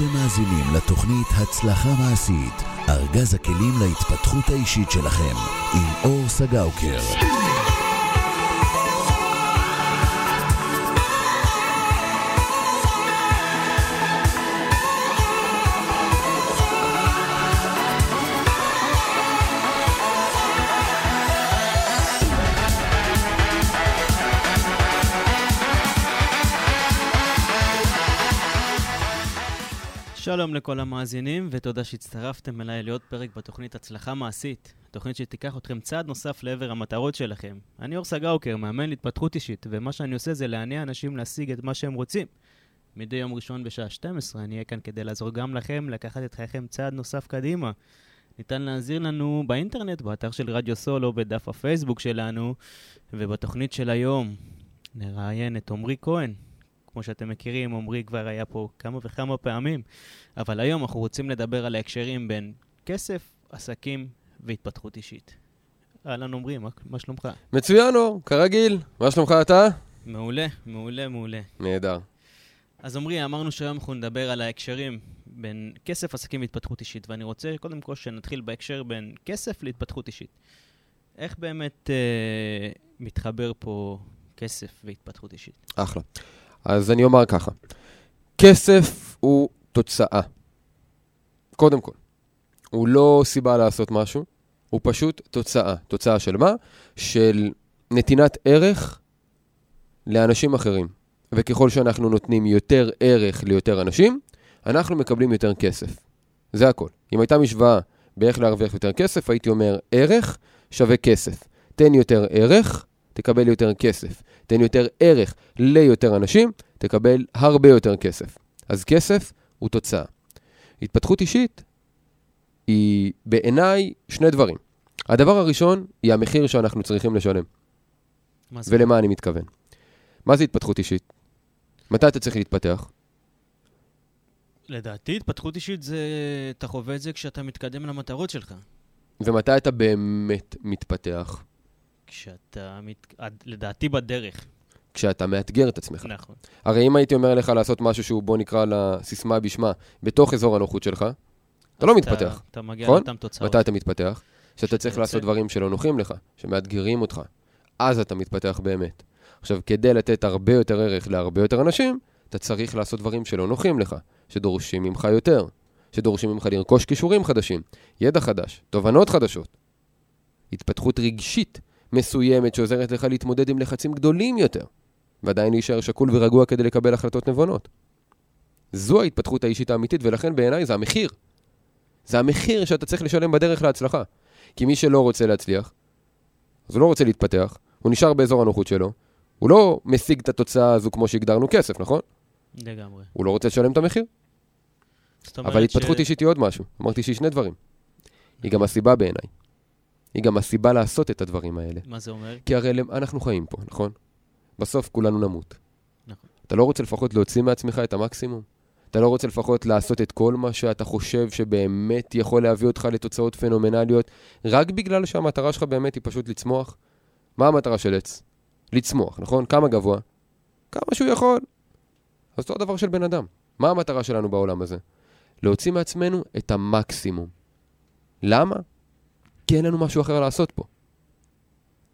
אתם מאזינים לתוכנית הצלחה מעשית, ארגז הכלים להתפתחות האישית שלכם, עם אור סגאוקר. שלום לכל המאזינים, ותודה שהצטרפתם אליי לעוד פרק בתוכנית הצלחה מעשית. תוכנית שתיקח אתכם צעד נוסף לעבר המטרות שלכם. אני אור סגאוקר, מאמן להתפתחות אישית, ומה שאני עושה זה להניע אנשים להשיג את מה שהם רוצים. מדי יום ראשון בשעה 12 אני אהיה כאן כדי לעזור גם לכם לקחת את חייכם צעד נוסף קדימה. ניתן להזיר לנו באינטרנט, באתר של רדיו סול או בדף הפייסבוק שלנו, ובתוכנית של היום נראיין את עמרי כהן, כמו שאתם מכירים, עמרי כבר היה פה כמה וכמה פעמים, אבל היום אנחנו רוצים לדבר על ההקשרים בין כסף, עסקים והתפתחות אישית. אהלן עמרי, מה, מה שלומך? מצוין, אור, כרגיל. מה שלומך אתה? מעולה, מעולה, מעולה. נהדר. אז עמרי, אמרנו שהיום אנחנו נדבר על ההקשרים בין כסף, עסקים והתפתחות אישית, ואני רוצה קודם כל שנתחיל בהקשר בין כסף להתפתחות אישית. איך באמת אה, מתחבר פה כסף והתפתחות אישית? אחלה. אז אני אומר ככה, כסף הוא תוצאה. קודם כל, הוא לא סיבה לעשות משהו, הוא פשוט תוצאה. תוצאה של מה? של נתינת ערך לאנשים אחרים. וככל שאנחנו נותנים יותר ערך ליותר אנשים, אנחנו מקבלים יותר כסף. זה הכל. אם הייתה משוואה באיך להרוויח יותר כסף, הייתי אומר ערך שווה כסף. תן יותר ערך, תקבל יותר כסף. תן יותר ערך ליותר אנשים, תקבל הרבה יותר כסף. אז כסף הוא תוצאה. התפתחות אישית היא בעיניי שני דברים. הדבר הראשון היא המחיר שאנחנו צריכים לשלם. מה זה? ולמה אני מתכוון? מה זה התפתחות אישית? מתי אתה צריך להתפתח? לדעתי, התפתחות אישית זה... אתה חווה את זה כשאתה מתקדם למטרות שלך. ומתי אתה באמת מתפתח? כשאתה... מת... לדעתי בדרך. כשאתה מאתגר את עצמך. נכון. הרי אם הייתי אומר לך לעשות משהו שהוא, בוא נקרא לסיסמה בשמה, בתוך אזור הנוחות שלך, אתה לא אז מתפתח. אתה מגיע נכון? לאותן תוצאות. מתי אתה מתפתח? כשאתה צריך יוצא. לעשות דברים שלא נוחים לך, שמאתגרים אותך. אז אתה מתפתח באמת. עכשיו, כדי לתת הרבה יותר ערך להרבה יותר אנשים, אתה צריך לעשות דברים שלא נוחים לך, שדורשים ממך יותר, שדורשים ממך לרכוש כישורים חדשים, ידע חדש, תובנות חדשות. התפתחות רגשית מסוימת שעוזרת לך להתמודד עם לחצים גדולים יותר, ועדיין להישאר שקול ורגוע כדי לקבל החלטות נבונות. זו ההתפתחות האישית האמיתית, ולכן בעיניי זה המחיר. זה המחיר שאתה צריך לשלם בדרך להצלחה. כי מי שלא רוצה להצליח, אז הוא לא רוצה להתפתח, הוא נשאר באזור הנוחות שלו, הוא לא משיג את התוצאה הזו כמו שהגדרנו כסף, נכון? לגמרי. הוא לא רוצה לשלם את המחיר. אבל התפתחות ש- אישית היא עוד משהו. אמרתי שהיא שני דברים. היא גם הסיבה בעיניי. היא גם הסיבה לעשות את הדברים האלה. מה זה אומר? כי הרי אנחנו חיים פה, נכון? בסוף כולנו נמות. נכון. אתה לא רוצה לפחות להוציא מעצמך את המקסימום? אתה לא רוצה לפחות לעשות את כל מה שאתה חושב שבאמת יכול להביא אותך לתוצאות פנומנליות, רק בגלל שהמטרה שלך באמת היא פשוט לצמוח? מה המטרה של עץ? לצמוח, נכון? כמה גבוה? כמה שהוא יכול. אז אותו הדבר של בן אדם. מה המטרה שלנו בעולם הזה? להוציא מעצמנו את המקסימום. למה? כי אין לנו משהו אחר לעשות פה.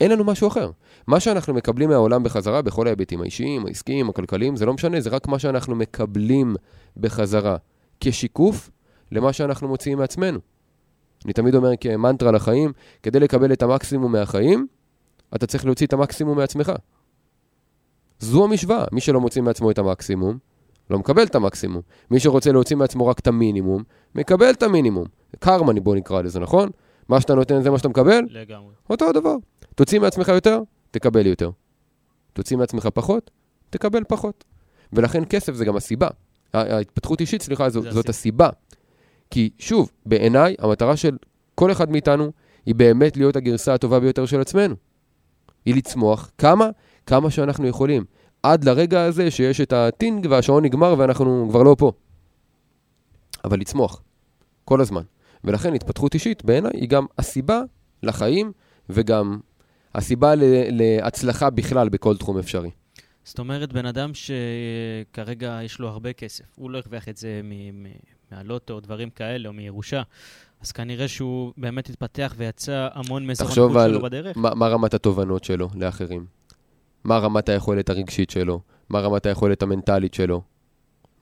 אין לנו משהו אחר. מה שאנחנו מקבלים מהעולם בחזרה, בכל ההיבטים האישיים, העסקיים, הכלכליים, זה לא משנה, זה רק מה שאנחנו מקבלים בחזרה, כשיקוף למה שאנחנו מוציאים מעצמנו. אני תמיד אומר כמנטרה לחיים, כדי לקבל את המקסימום מהחיים, אתה צריך להוציא את המקסימום מעצמך. זו המשוואה. מי שלא מוציא מעצמו את המקסימום, לא מקבל את המקסימום. מי שרוצה להוציא מעצמו רק את המינימום, מקבל את המינימום. קרמה, בוא נקרא לזה, נכון? מה שאתה נותן זה מה שאתה מקבל? לגמרי. אותו הדבר. תוציא מעצמך יותר, תקבל יותר. תוציא מעצמך פחות, תקבל פחות. ולכן כסף זה גם הסיבה. ההתפתחות אישית, סליחה, זו, זאת הסיבה. הסיבה. כי שוב, בעיניי, המטרה של כל אחד מאיתנו היא באמת להיות הגרסה הטובה ביותר של עצמנו. היא לצמוח כמה? כמה שאנחנו יכולים. עד לרגע הזה שיש את הטינג והשעון נגמר ואנחנו כבר לא פה. אבל לצמוח. כל הזמן. ולכן התפתחות אישית בעיניי היא גם הסיבה לחיים וגם הסיבה להצלחה בכלל בכל תחום אפשרי. זאת אומרת, בן אדם שכרגע יש לו הרבה כסף, הוא לא הרוויח את זה מ- מ- מהלוטו או דברים כאלה, או מירושה, אז כנראה שהוא באמת התפתח ויצא המון תחשוב על שלו בדרך. מה, מה רמת התובנות שלו לאחרים? מה רמת היכולת הרגשית שלו? מה רמת היכולת המנטלית שלו?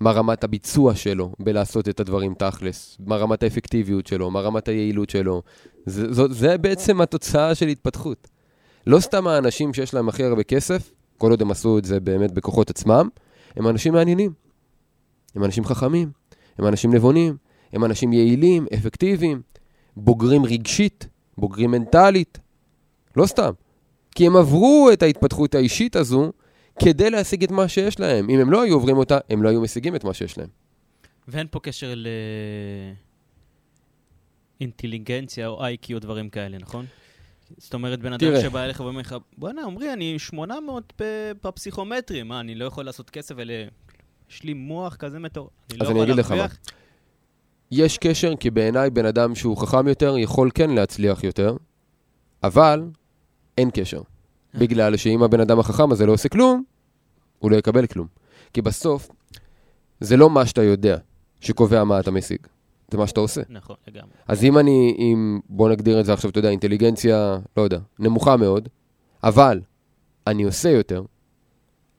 מה רמת הביצוע שלו בלעשות את הדברים תכלס? מה רמת האפקטיביות שלו? מה רמת היעילות שלו? זה, זו, זה בעצם התוצאה של התפתחות. לא סתם האנשים שיש להם הכי הרבה כסף, כל עוד הם עשו את זה באמת בכוחות עצמם, הם אנשים מעניינים. הם אנשים חכמים, הם אנשים נבונים, הם אנשים יעילים, אפקטיביים, בוגרים רגשית, בוגרים מנטלית. לא סתם. כי הם עברו את ההתפתחות האישית הזו כדי להשיג את מה שיש להם. אם הם לא היו עוברים אותה, הם לא היו משיגים את מה שיש להם. ואין פה קשר לאינטליגנציה או איי-קיו, דברים כאלה, נכון? זאת אומרת, בן אדם. שבא אליך ואומר לך, בואנה, עמרי, אני 800 ב- בפסיכומטרי, מה, אני לא יכול לעשות כסף ול... יש לי מוח כזה מטור... אני לא אז אני יכול אגיד לך מה. יש קשר, כי בעיניי בן אדם שהוא חכם יותר יכול כן להצליח יותר, אבל אין קשר. בגלל שאם הבן אדם החכם הזה לא עושה כלום, הוא לא יקבל כלום. כי בסוף, זה לא מה שאתה יודע שקובע מה אתה משיג, זה מה שאתה עושה. נכון, לגמרי. אז אם אני, אם, בוא נגדיר את זה עכשיו, אתה יודע, אינטליגנציה, לא יודע, נמוכה מאוד, אבל אני עושה יותר,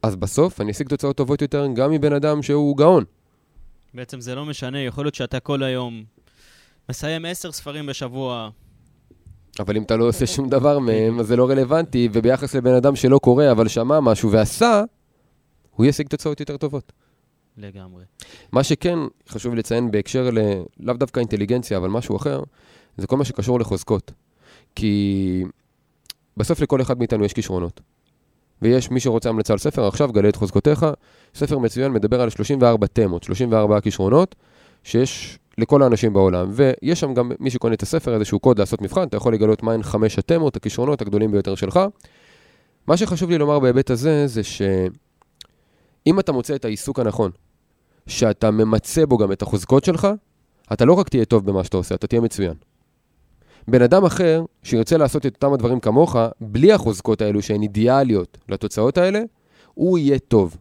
אז בסוף אני אשיג תוצאות טובות יותר גם מבן אדם שהוא גאון. בעצם זה לא משנה, יכול להיות שאתה כל היום מסיים עשר ספרים בשבוע, אבל אם אתה לא עושה שום דבר מהם, אז זה לא רלוונטי, וביחס לבן אדם שלא קורא, אבל שמע משהו ועשה, הוא ישיג תוצאות יותר טובות. לגמרי. מה שכן חשוב לציין בהקשר ל... לאו דווקא אינטליגנציה, אבל משהו אחר, זה כל מה שקשור לחוזקות. כי בסוף לכל אחד מאיתנו יש כישרונות. ויש מי שרוצה המלצה על ספר, עכשיו גלה את חוזקותיך. ספר מצוין מדבר על 34 תמות, 34 כישרונות, שיש לכל האנשים בעולם. ויש שם גם מי שקונה את הספר, איזשהו קוד לעשות מבחן, אתה יכול לגלות מהן חמש התמות, הכישרונות הגדולים ביותר שלך. מה שחשוב לי לומר בהיבט הזה, זה שאם אתה מוצא את העיסוק הנכון, שאתה ממצה בו גם את החוזקות שלך, אתה לא רק תהיה טוב במה שאתה עושה, אתה תהיה מצוין. בן אדם אחר, שירצה לעשות את אותם הדברים כמוך, בלי החוזקות האלו שהן אידיאליות לתוצאות האלה, הוא יהיה טוב.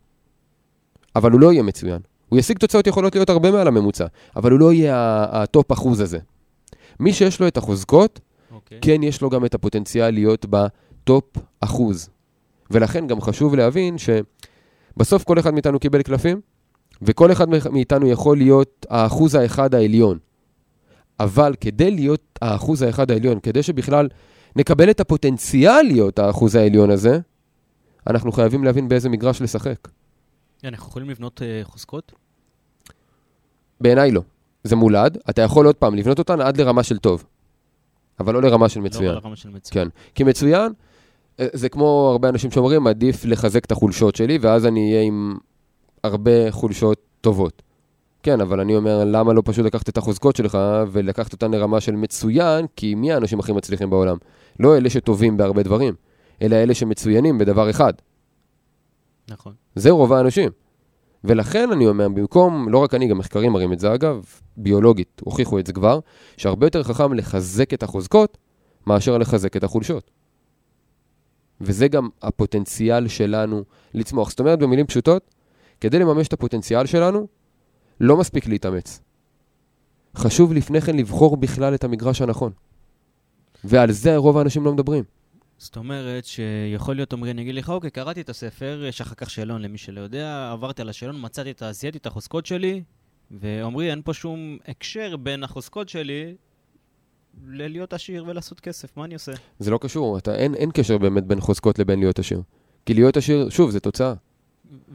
אבל הוא לא יהיה מצוין. הוא ישיג תוצאות יכולות להיות הרבה מעל הממוצע, אבל הוא לא יהיה ה top אחוז הזה. מי שיש לו את החוזקות, אוקיי. כן יש לו גם את הפוטנציאל להיות בטופ אחוז. ולכן גם חשוב להבין שבסוף כל אחד מאיתנו קיבל קלפים, וכל אחד מאיתנו יכול להיות האחוז האחד העליון. אבל כדי להיות האחוז האחד העליון, כדי שבכלל נקבל את הפוטנציאל להיות האחוז העליון הזה, אנחנו חייבים להבין באיזה מגרש לשחק. אנחנו יכולים לבנות אה, חוזקות? בעיניי לא. זה מולד, אתה יכול עוד פעם לבנות אותן עד לרמה של טוב, אבל לא לרמה של מצוין. לא ברמה של מצוין. כן. כי מצוין, אה, זה כמו הרבה אנשים שאומרים, עדיף לחזק את החולשות שלי, ואז אני אהיה עם הרבה חולשות טובות. כן, אבל אני אומר, למה לא פשוט לקחת את החוזקות שלך ולקחת אותן לרמה של מצוין, כי מי האנשים הכי מצליחים בעולם? לא אלה שטובים בהרבה דברים, אלא אלה שמצוינים בדבר אחד. נכון. זה רוב האנשים. ולכן אני אומר, במקום, לא רק אני, גם מחקרים מראים את זה אגב, ביולוגית, הוכיחו את זה כבר, שהרבה יותר חכם לחזק את החוזקות מאשר לחזק את החולשות. וזה גם הפוטנציאל שלנו לצמוח. זאת אומרת, במילים פשוטות, כדי לממש את הפוטנציאל שלנו, לא מספיק להתאמץ. חשוב לפני כן לבחור בכלל את המגרש הנכון. ועל זה רוב האנשים לא מדברים. זאת אומרת שיכול להיות, עמרי, אני אגיד לך, אוקיי, קראתי את הספר, יש אחר כך שאלון למי שלא יודע, עברתי על השאלון, מצאתי את, ה- זיהיתי את החוזקות שלי, ועמרי, אין פה שום הקשר בין החוזקות שלי ללהיות עשיר ולעשות כסף, מה אני עושה? זה לא קשור, אתה, אין, אין קשר באמת בין חוזקות לבין להיות עשיר. כי להיות עשיר, שוב, זה תוצאה.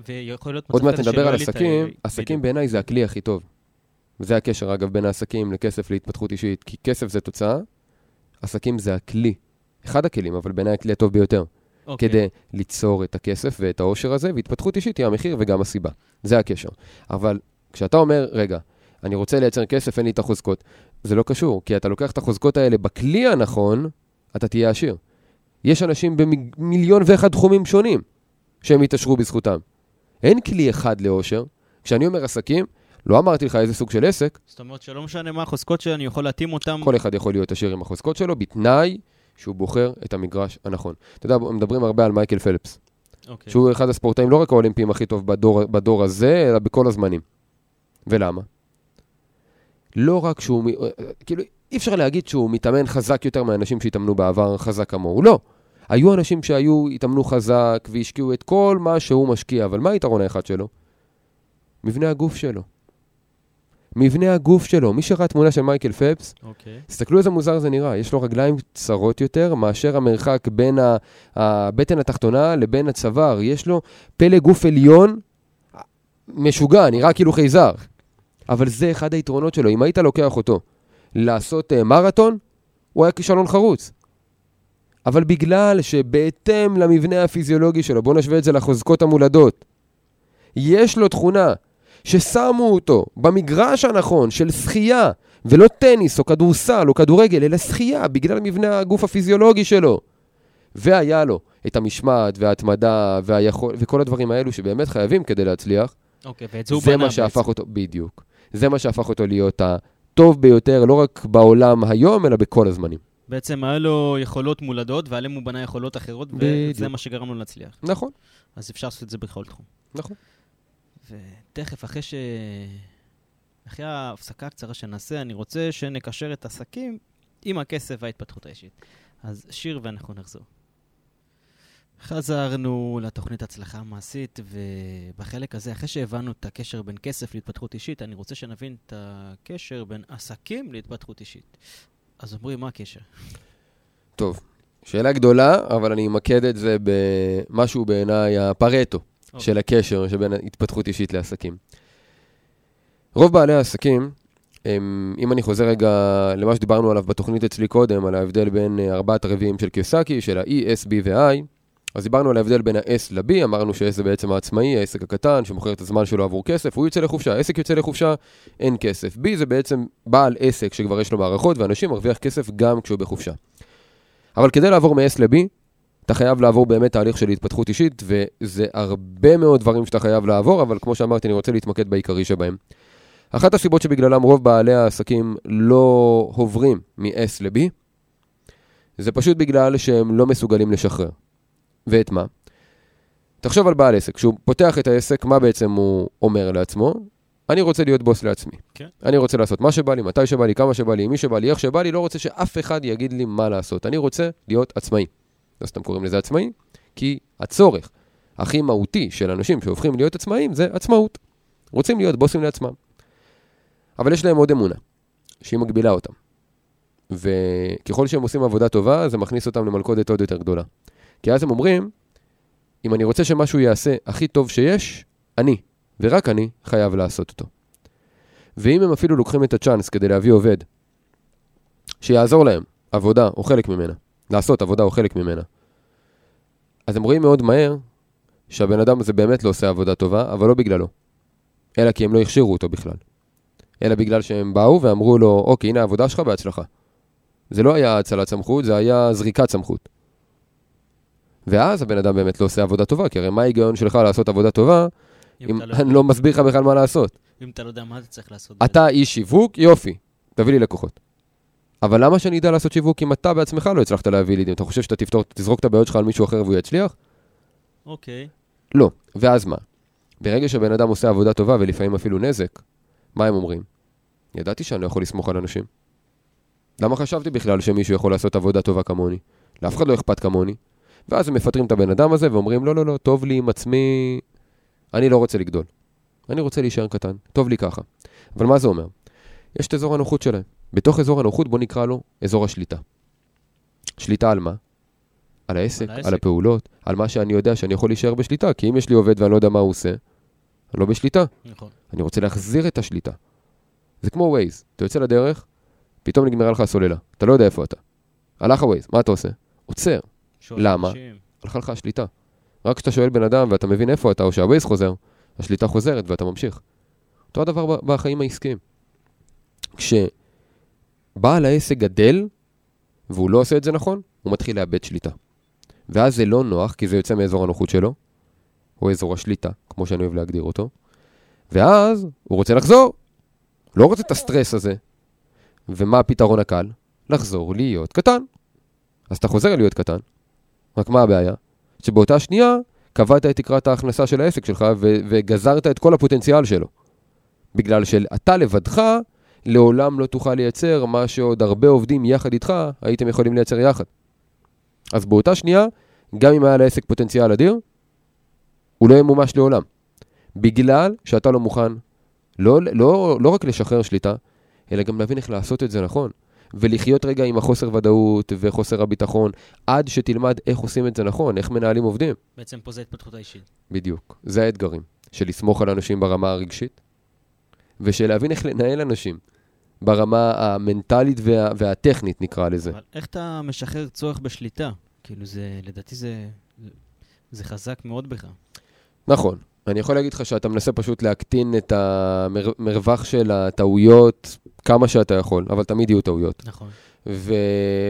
ויכול להיות עוד מעט נדבר על את ה- עסקים, בדיוק. עסקים בעיניי זה הכלי הכי טוב. וזה הקשר, אגב, בין העסקים לכסף להתפתחות אישית. כי כסף זה תוצאה, עסקים זה הכלי. אחד הכלים, אבל בעיניי הכלי הטוב ביותר. אוקיי. כדי ליצור את הכסף ואת העושר הזה, והתפתחות אישית היא המחיר וגם הסיבה. זה הקשר. אבל כשאתה אומר, רגע, אני רוצה לייצר כסף, אין לי את החוזקות, זה לא קשור, כי אתה לוקח את החוזקות האלה בכלי הנכון, אתה תהיה עשיר. יש אנשים במיליון ואחד תחומים שונים שהם יתעשרו בזכותם. אין כלי אחד לאושר. כשאני אומר עסקים, לא אמרתי לך איזה סוג של עסק, זאת אומרת שלא משנה מה החוזקות שלי, אני יכול להתאים אותם. כל אחד יכול להיות עשיר עם החוזקות שלו, בתנאי שהוא בוחר את המגרש הנכון. אתה יודע, מדברים הרבה על מייקל פלפס. אוקיי. שהוא אחד הספורטאים לא רק האולימפיים הכי טוב בדור, בדור הזה, אלא בכל הזמנים. ולמה? לא רק שהוא, מ- כאילו, אי אפשר להגיד שהוא מתאמן חזק יותר מהאנשים שהתאמנו בעבר חזק כמוהו, לא. היו אנשים שהיו, התאמנו חזק והשקיעו את כל מה שהוא משקיע, אבל מה היתרון האחד שלו? מבנה הגוף שלו. מבנה הגוף שלו. מי שראה תמונה של מייקל פפס, אוקיי. תסתכלו איזה מוזר זה נראה, יש לו רגליים צרות יותר מאשר המרחק בין הבטן התחתונה לבין הצוואר. יש לו פלא גוף עליון משוגע, נראה כאילו חייזר. אבל זה אחד היתרונות שלו. אם היית לוקח אותו לעשות uh, מרתון, הוא היה כישלון חרוץ. אבל בגלל שבהתאם למבנה הפיזיולוגי שלו, בואו נשווה את זה לחוזקות המולדות, יש לו תכונה ששמו אותו במגרש הנכון של שחייה, ולא טניס או כדורסל או כדורגל, אלא שחייה, בגלל מבנה הגוף הפיזיולוגי שלו. והיה לו את המשמעת וההתמדה והיכול, וכל הדברים האלו שבאמת חייבים כדי להצליח, אוקיי, ואת זה הוא זה בנה מה שהפך בעצם. אותו, בדיוק. זה מה שהפך אותו להיות הטוב ביותר, לא רק בעולם היום, אלא בכל הזמנים. בעצם היה לו יכולות מולדות, ועליהם הוא בנה יכולות אחרות, בדיוק. וזה מה שגרם לו להצליח. נכון, אז אפשר לעשות את זה בכל תחום. נכון. ותכף, אחרי ש... אחרי ההפסקה הקצרה שנעשה, אני רוצה שנקשר את עסקים עם הכסף וההתפתחות האישית. אז שיר ואנחנו נחזור. חזרנו לתוכנית הצלחה מעשית, ובחלק הזה, אחרי שהבנו את הקשר בין כסף להתפתחות אישית, אני רוצה שנבין את הקשר בין עסקים להתפתחות אישית. אז עמרי, מה הקשר? טוב, שאלה גדולה, אבל אני אמקד את זה במשהו בעיניי הפרטו אוקיי. של הקשר שבין התפתחות אישית לעסקים. רוב בעלי העסקים, הם, אם אני חוזר רגע למה שדיברנו עליו בתוכנית אצלי קודם, על ההבדל בין אה, ארבעת הרביעים של קיוסקי, של ה-E, S, B ו-I, אז דיברנו על ההבדל בין ה-S ל-B, אמרנו ש-S זה בעצם העצמאי, העסק הקטן, שמוכר את הזמן שלו עבור כסף, הוא יוצא לחופשה, העסק יוצא לחופשה, אין כסף. B זה בעצם בעל עסק שכבר יש לו מערכות, ואנשים מרוויח כסף גם כשהוא בחופשה. אבל כדי לעבור מ-S ל-B, אתה חייב לעבור באמת תהליך של התפתחות אישית, וזה הרבה מאוד דברים שאתה חייב לעבור, אבל כמו שאמרתי, אני רוצה להתמקד בעיקרי שבהם. אחת הסיבות שבגללם רוב בעלי העסקים לא עוברים מ-S ל-B, זה פשוט בגלל שהם לא מסוגלים לשחרר. ואת מה? תחשוב על בעל עסק, כשהוא פותח את העסק, מה בעצם הוא אומר לעצמו? אני רוצה להיות בוס לעצמי. כן. אני רוצה לעשות מה שבא לי, מתי שבא לי, כמה שבא לי, מי שבא לי, איך שבא לי, לא רוצה שאף אחד יגיד לי מה לעשות. אני רוצה להיות עצמאי. לא סתם קוראים לזה עצמאי, כי הצורך הכי מהותי של אנשים שהופכים להיות עצמאים זה עצמאות. רוצים להיות בוסים לעצמם. אבל יש להם עוד אמונה, שהיא מגבילה אותם. וככל שהם עושים עבודה טובה, זה מכניס אותם למלכודת עוד יותר גדולה. כי אז הם אומרים, אם אני רוצה שמשהו יעשה הכי טוב שיש, אני, ורק אני, חייב לעשות אותו. ואם הם אפילו לוקחים את הצ'אנס כדי להביא עובד, שיעזור להם, עבודה או חלק ממנה, לעשות עבודה או חלק ממנה, אז הם רואים מאוד מהר שהבן אדם הזה באמת לא עושה עבודה טובה, אבל לא בגללו, אלא כי הם לא הכשירו אותו בכלל. אלא בגלל שהם באו ואמרו לו, אוקיי, הנה העבודה שלך בהצלחה. זה לא היה הצלת סמכות, זה היה זריקת סמכות. ואז הבן אדם באמת לא עושה עבודה טובה, כי הרי מה ההיגיון שלך לעשות עבודה טובה, אם אתה לא, אני לא מסביר לך בכלל מה לעשות? אם אתה לא יודע מה אתה צריך לעשות. אתה איש שיווק, יופי, תביא לי לקוחות. אבל למה שאני אדע לעשות שיווק אם אתה בעצמך לא הצלחת להביא לידים? אתה חושב שאתה תפתור, תזרוק את הבעיות שלך על מישהו אחר והוא יצליח? אוקיי. לא. ואז מה? ברגע שבן אדם עושה עבודה טובה ולפעמים אפילו נזק, מה הם אומרים? ידעתי שאני לא יכול לסמוך על אנשים. למה חשבתי בכלל שמישהו יכול לעשות עבודה טובה כמוני? לאף אחד לא אכפת כמוני. ואז הם מפטרים את הבן אדם הזה ואומרים, לא, לא, לא, טוב לי עם עצמי, אני לא רוצה לגדול. אני רוצה להישאר קטן, טוב לי ככה. אבל מה זה אומר? יש את אזור הנוחות שלהם. בתוך אזור הנוחות בוא נקרא לו אזור השליטה. שליטה על מה? על העסק, על על, העסק. על הפעולות, על מה שאני יודע שאני יכול להישאר בשליטה, כי אם יש לי עובד ואני לא יודע מה הוא עושה, אני לא בשליטה. נכון. אני רוצה להחזיר את השליטה. זה כמו ווייז, אתה יוצא לדרך, פתאום נגמרה לך הסוללה, אתה לא יודע איפה אתה. הלך הווייז, מה אתה עושה? עוצר, למה? אנשים. הלכה לך השליטה. רק כשאתה שואל בן אדם ואתה מבין איפה אתה, או שהווייז חוזר, השליטה חוזרת ואתה ממשיך. אותו הדבר בחיים העסקיים. כשבעל העסק גדל, והוא לא עושה את זה נכון, הוא מתחיל לאבד שליטה. ואז זה לא נוח, כי זה יוצא מאזור הנוחות שלו, או אזור השליטה, כמו שאני אוהב להגדיר אותו, ואז הוא רוצה לחזור. לא רוצה את הסטרס הזה. ומה הפתרון הקל? לחזור להיות קטן. אז אתה חוזר להיות קטן, רק מה הבעיה? שבאותה שנייה קבעת את תקרת ההכנסה של העסק שלך וגזרת את כל הפוטנציאל שלו. בגלל שאתה לבדך לעולם לא תוכל לייצר מה שעוד הרבה עובדים יחד איתך הייתם יכולים לייצר יחד. אז באותה שנייה, גם אם היה לעסק פוטנציאל אדיר, הוא לא ימומש לעולם. בגלל שאתה לא מוכן לא, לא, לא רק לשחרר שליטה, אלא גם להבין איך לעשות את זה נכון. ולחיות רגע עם החוסר ודאות וחוסר הביטחון, עד שתלמד איך עושים את זה נכון, איך מנהלים עובדים. בעצם פה זה התפתחות האישית. בדיוק. זה האתגרים. של לסמוך על אנשים ברמה הרגשית, ושל להבין איך לנהל אנשים ברמה המנטלית וה, והטכנית, נקרא לזה. אבל איך אתה משחרר צורך בשליטה? כאילו זה, לדעתי זה, זה חזק מאוד בך. נכון. אני יכול להגיד לך שאתה מנסה פשוט להקטין את המרווח של הטעויות כמה שאתה יכול, אבל תמיד יהיו טעויות. נכון. ו...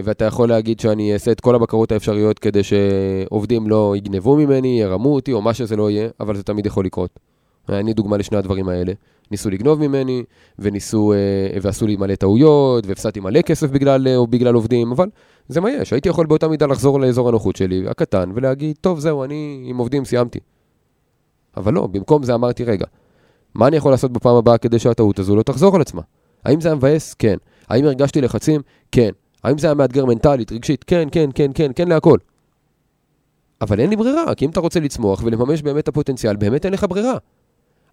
ואתה יכול להגיד שאני אעשה את כל הבקרות האפשריות כדי שעובדים לא יגנבו ממני, ירמו אותי, או מה שזה לא יהיה, אבל זה תמיד יכול לקרות. אני דוגמה לשני הדברים האלה. ניסו לגנוב ממני, וניסו, אה, ועשו לי מלא טעויות, והפסדתי מלא כסף בגלל, אה, בגלל עובדים, אבל זה מה יש. הייתי יכול באותה מידה לחזור לאזור הנוחות שלי, הקטן, ולהגיד, טוב, זהו, אני עם עובדים סיימתי. אבל לא, במקום זה אמרתי, רגע, מה אני יכול לעשות בפעם הבאה כדי שהטעות הזו לא תחזור על עצמה? האם זה היה מבאס? כן. האם הרגשתי לחצים? כן. האם זה היה מאתגר מנטלית, רגשית? כן, כן, כן, כן, כן להכל. אבל אין לי ברירה, כי אם אתה רוצה לצמוח ולממש באמת את הפוטנציאל, באמת אין לך ברירה.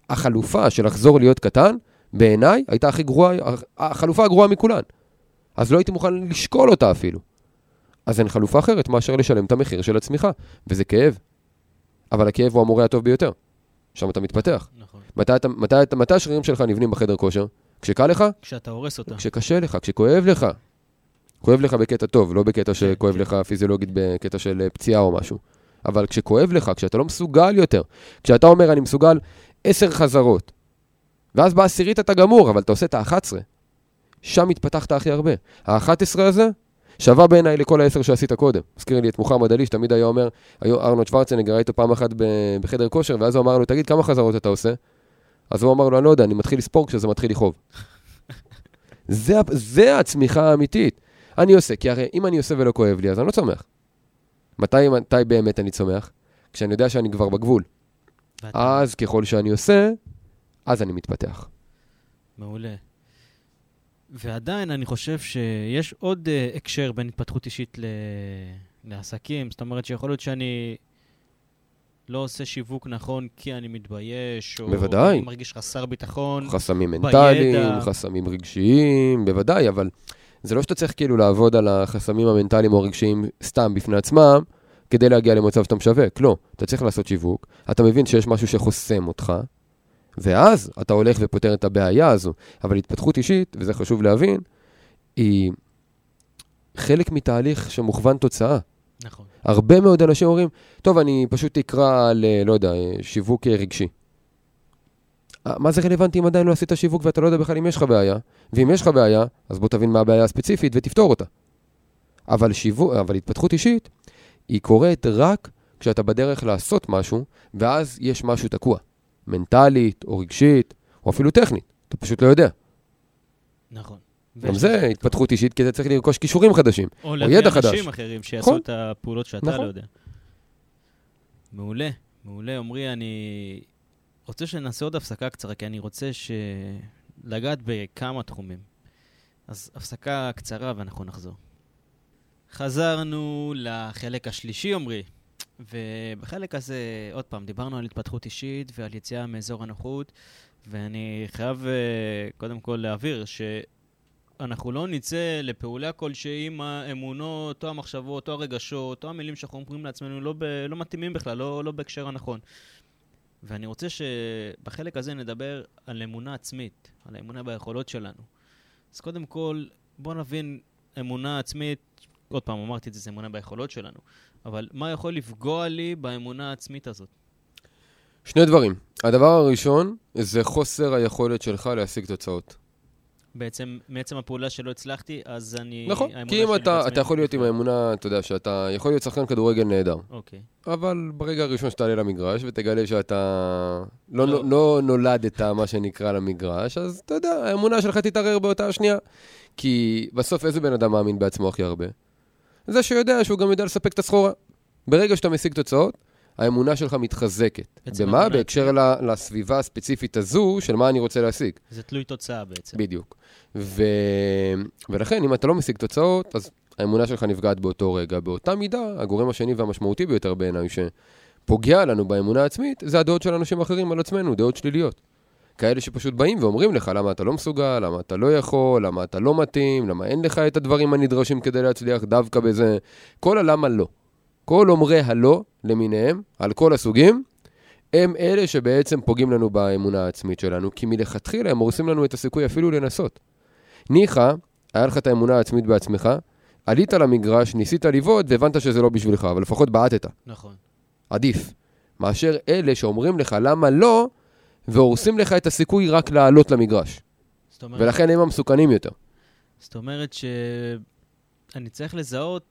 החלופה של לחזור להיות קטן, בעיניי, הייתה הכי גרועה, החלופה הגרועה מכולן. אז לא הייתי מוכן לשקול אותה אפילו. אז אין חלופה אחרת מאשר לשלם את המחיר של הצמיחה, וזה כאב. אבל הכאב הוא המורה הטוב ביותר. שם אתה מתפתח. נכון. מתי, אתה, מתי, מתי השרירים שלך נבנים בחדר כושר? כשקל לך? כשאתה הורס אותה. כשקשה לך, כשכואב לך. כואב לך בקטע טוב, לא בקטע שכואב לך פיזיולוגית בקטע של אה, פציעה או משהו. אבל כשכואב לך, כשאתה לא מסוגל יותר, כשאתה אומר אני מסוגל עשר חזרות, ואז בעשירית אתה גמור, אבל אתה עושה את ה-11, שם התפתחת הכי הרבה. ה-11 הזה שווה בעיניי לכל העשר שעשית קודם. מזכיר לי את מוחמד עלי, שתמיד היה אומר, היו ארנולד שוורצנגר, היה איתו פעם אחת בחדר כושר, ואז הוא אמר לו, תגיד, כמה חזרות אתה עושה? אז הוא אמר לו, אני לא יודע, אני מתחיל לספור כשזה מתחיל לכאוב. זה, זה הצמיחה האמיתית. אני עושה, כי הרי אם אני עושה ולא כואב לי, אז אני לא צומח. מתי, מתי באמת אני צומח? כשאני יודע שאני כבר בגבול. אז ככל שאני עושה, אז אני מתפתח. מעולה. ועדיין אני חושב שיש עוד uh, הקשר בין התפתחות אישית ל... לעסקים. זאת אומרת שיכול להיות שאני לא עושה שיווק נכון כי אני מתבייש, או בוודאי. מרגיש חסר ביטחון. חסמים מנטליים, חסמים רגשיים, בוודאי, אבל זה לא שאתה צריך כאילו לעבוד על החסמים המנטליים או הרגשיים סתם בפני עצמם, כדי להגיע למצב שאתה משווק. לא, אתה צריך לעשות שיווק, אתה מבין שיש משהו שחוסם אותך, ואז אתה הולך ופותר את הבעיה הזו. אבל התפתחות אישית, וזה חשוב להבין, היא חלק מתהליך שמוכוון תוצאה. נכון. הרבה מאוד אנשים אומרים, טוב, אני פשוט אקרא ל... לא יודע, שיווק רגשי. אה, מה זה רלוונטי אם עדיין לא עשית שיווק ואתה לא יודע בכלל אם יש לך בעיה? ואם יש לך בעיה, אז בוא תבין מה הבעיה הספציפית ותפתור אותה. אבל, שיווק, אבל התפתחות אישית, היא קורית רק כשאתה בדרך לעשות משהו, ואז יש משהו תקוע. מנטלית, או רגשית, או אפילו טכנית. אתה פשוט לא יודע. נכון. גם זה התפתחות אישית, כי אתה צריך לרכוש כישורים חדשים, או, או ידע חדש. או להביא אנשים אחרים שיעשו נכון. את הפעולות שאתה נכון. לא יודע. מעולה, מעולה. עמרי, אני רוצה שנעשה עוד הפסקה קצרה, כי אני רוצה ש... לגעת בכמה תחומים. אז הפסקה קצרה ואנחנו נחזור. חזרנו לחלק השלישי, עמרי. ובחלק הזה, עוד פעם, דיברנו על התפתחות אישית ועל יציאה מאזור הנוחות, ואני חייב uh, קודם כל להבהיר שאנחנו לא נצא לפעולה כלשהי אם האמונות, או המחשבות, או הרגשות, או המילים שאנחנו אומרים לעצמנו לא, ב, לא מתאימים בכלל, לא, לא בהקשר הנכון. ואני רוצה שבחלק הזה נדבר על אמונה עצמית, על האמונה ביכולות שלנו. אז קודם כל, בואו נבין אמונה עצמית, עוד פעם אמרתי את זה, זה אמונה ביכולות שלנו. אבל מה יכול לפגוע לי באמונה העצמית הזאת? שני דברים. הדבר הראשון זה חוסר היכולת שלך להשיג תוצאות. בעצם, מעצם הפעולה שלא הצלחתי, אז אני... נכון, כי אם אתה, אתה יכול להיות עם האמונה, אתה יודע, שאתה יכול להיות שחקן כדורגל נהדר. אוקיי. אבל ברגע הראשון שתעלה למגרש ותגלה שאתה לא, לא. לא נולדת, מה שנקרא, למגרש, אז אתה יודע, האמונה שלך תתערער באותה השנייה. כי בסוף איזה בן אדם מאמין בעצמו הכי הרבה? זה שיודע שהוא גם יודע לספק את הסחורה. ברגע שאתה משיג תוצאות, האמונה שלך מתחזקת. במה? בהקשר ל- לסביבה הספציפית הזו של מה אני רוצה להשיג. זה תלוי תוצאה בעצם. בדיוק. ו... ולכן, אם אתה לא משיג תוצאות, אז האמונה שלך נפגעת באותו רגע. באותה מידה, הגורם השני והמשמעותי ביותר בעיניי, שפוגע לנו באמונה העצמית, זה הדעות של אנשים אחרים על עצמנו, דעות שליליות. כאלה שפשוט באים ואומרים לך למה אתה לא מסוגל, למה אתה לא יכול, למה אתה לא מתאים, למה אין לך את הדברים הנדרשים כדי להצליח דווקא בזה. כל הלמה לא. כל אומרי הלא למיניהם, על כל הסוגים, הם אלה שבעצם פוגעים לנו באמונה העצמית שלנו, כי מלכתחילה הם הורסים לנו את הסיכוי אפילו לנסות. ניחא, היה לך את האמונה העצמית בעצמך, עלית למגרש, ניסית לבעוט והבנת שזה לא בשבילך, אבל לפחות בעטת. נכון. עדיף. מאשר אלה שאומרים לך למה לא, והורסים לך את הסיכוי רק לעלות למגרש. אומרת, ולכן הם המסוכנים יותר. זאת אומרת שאני צריך לזהות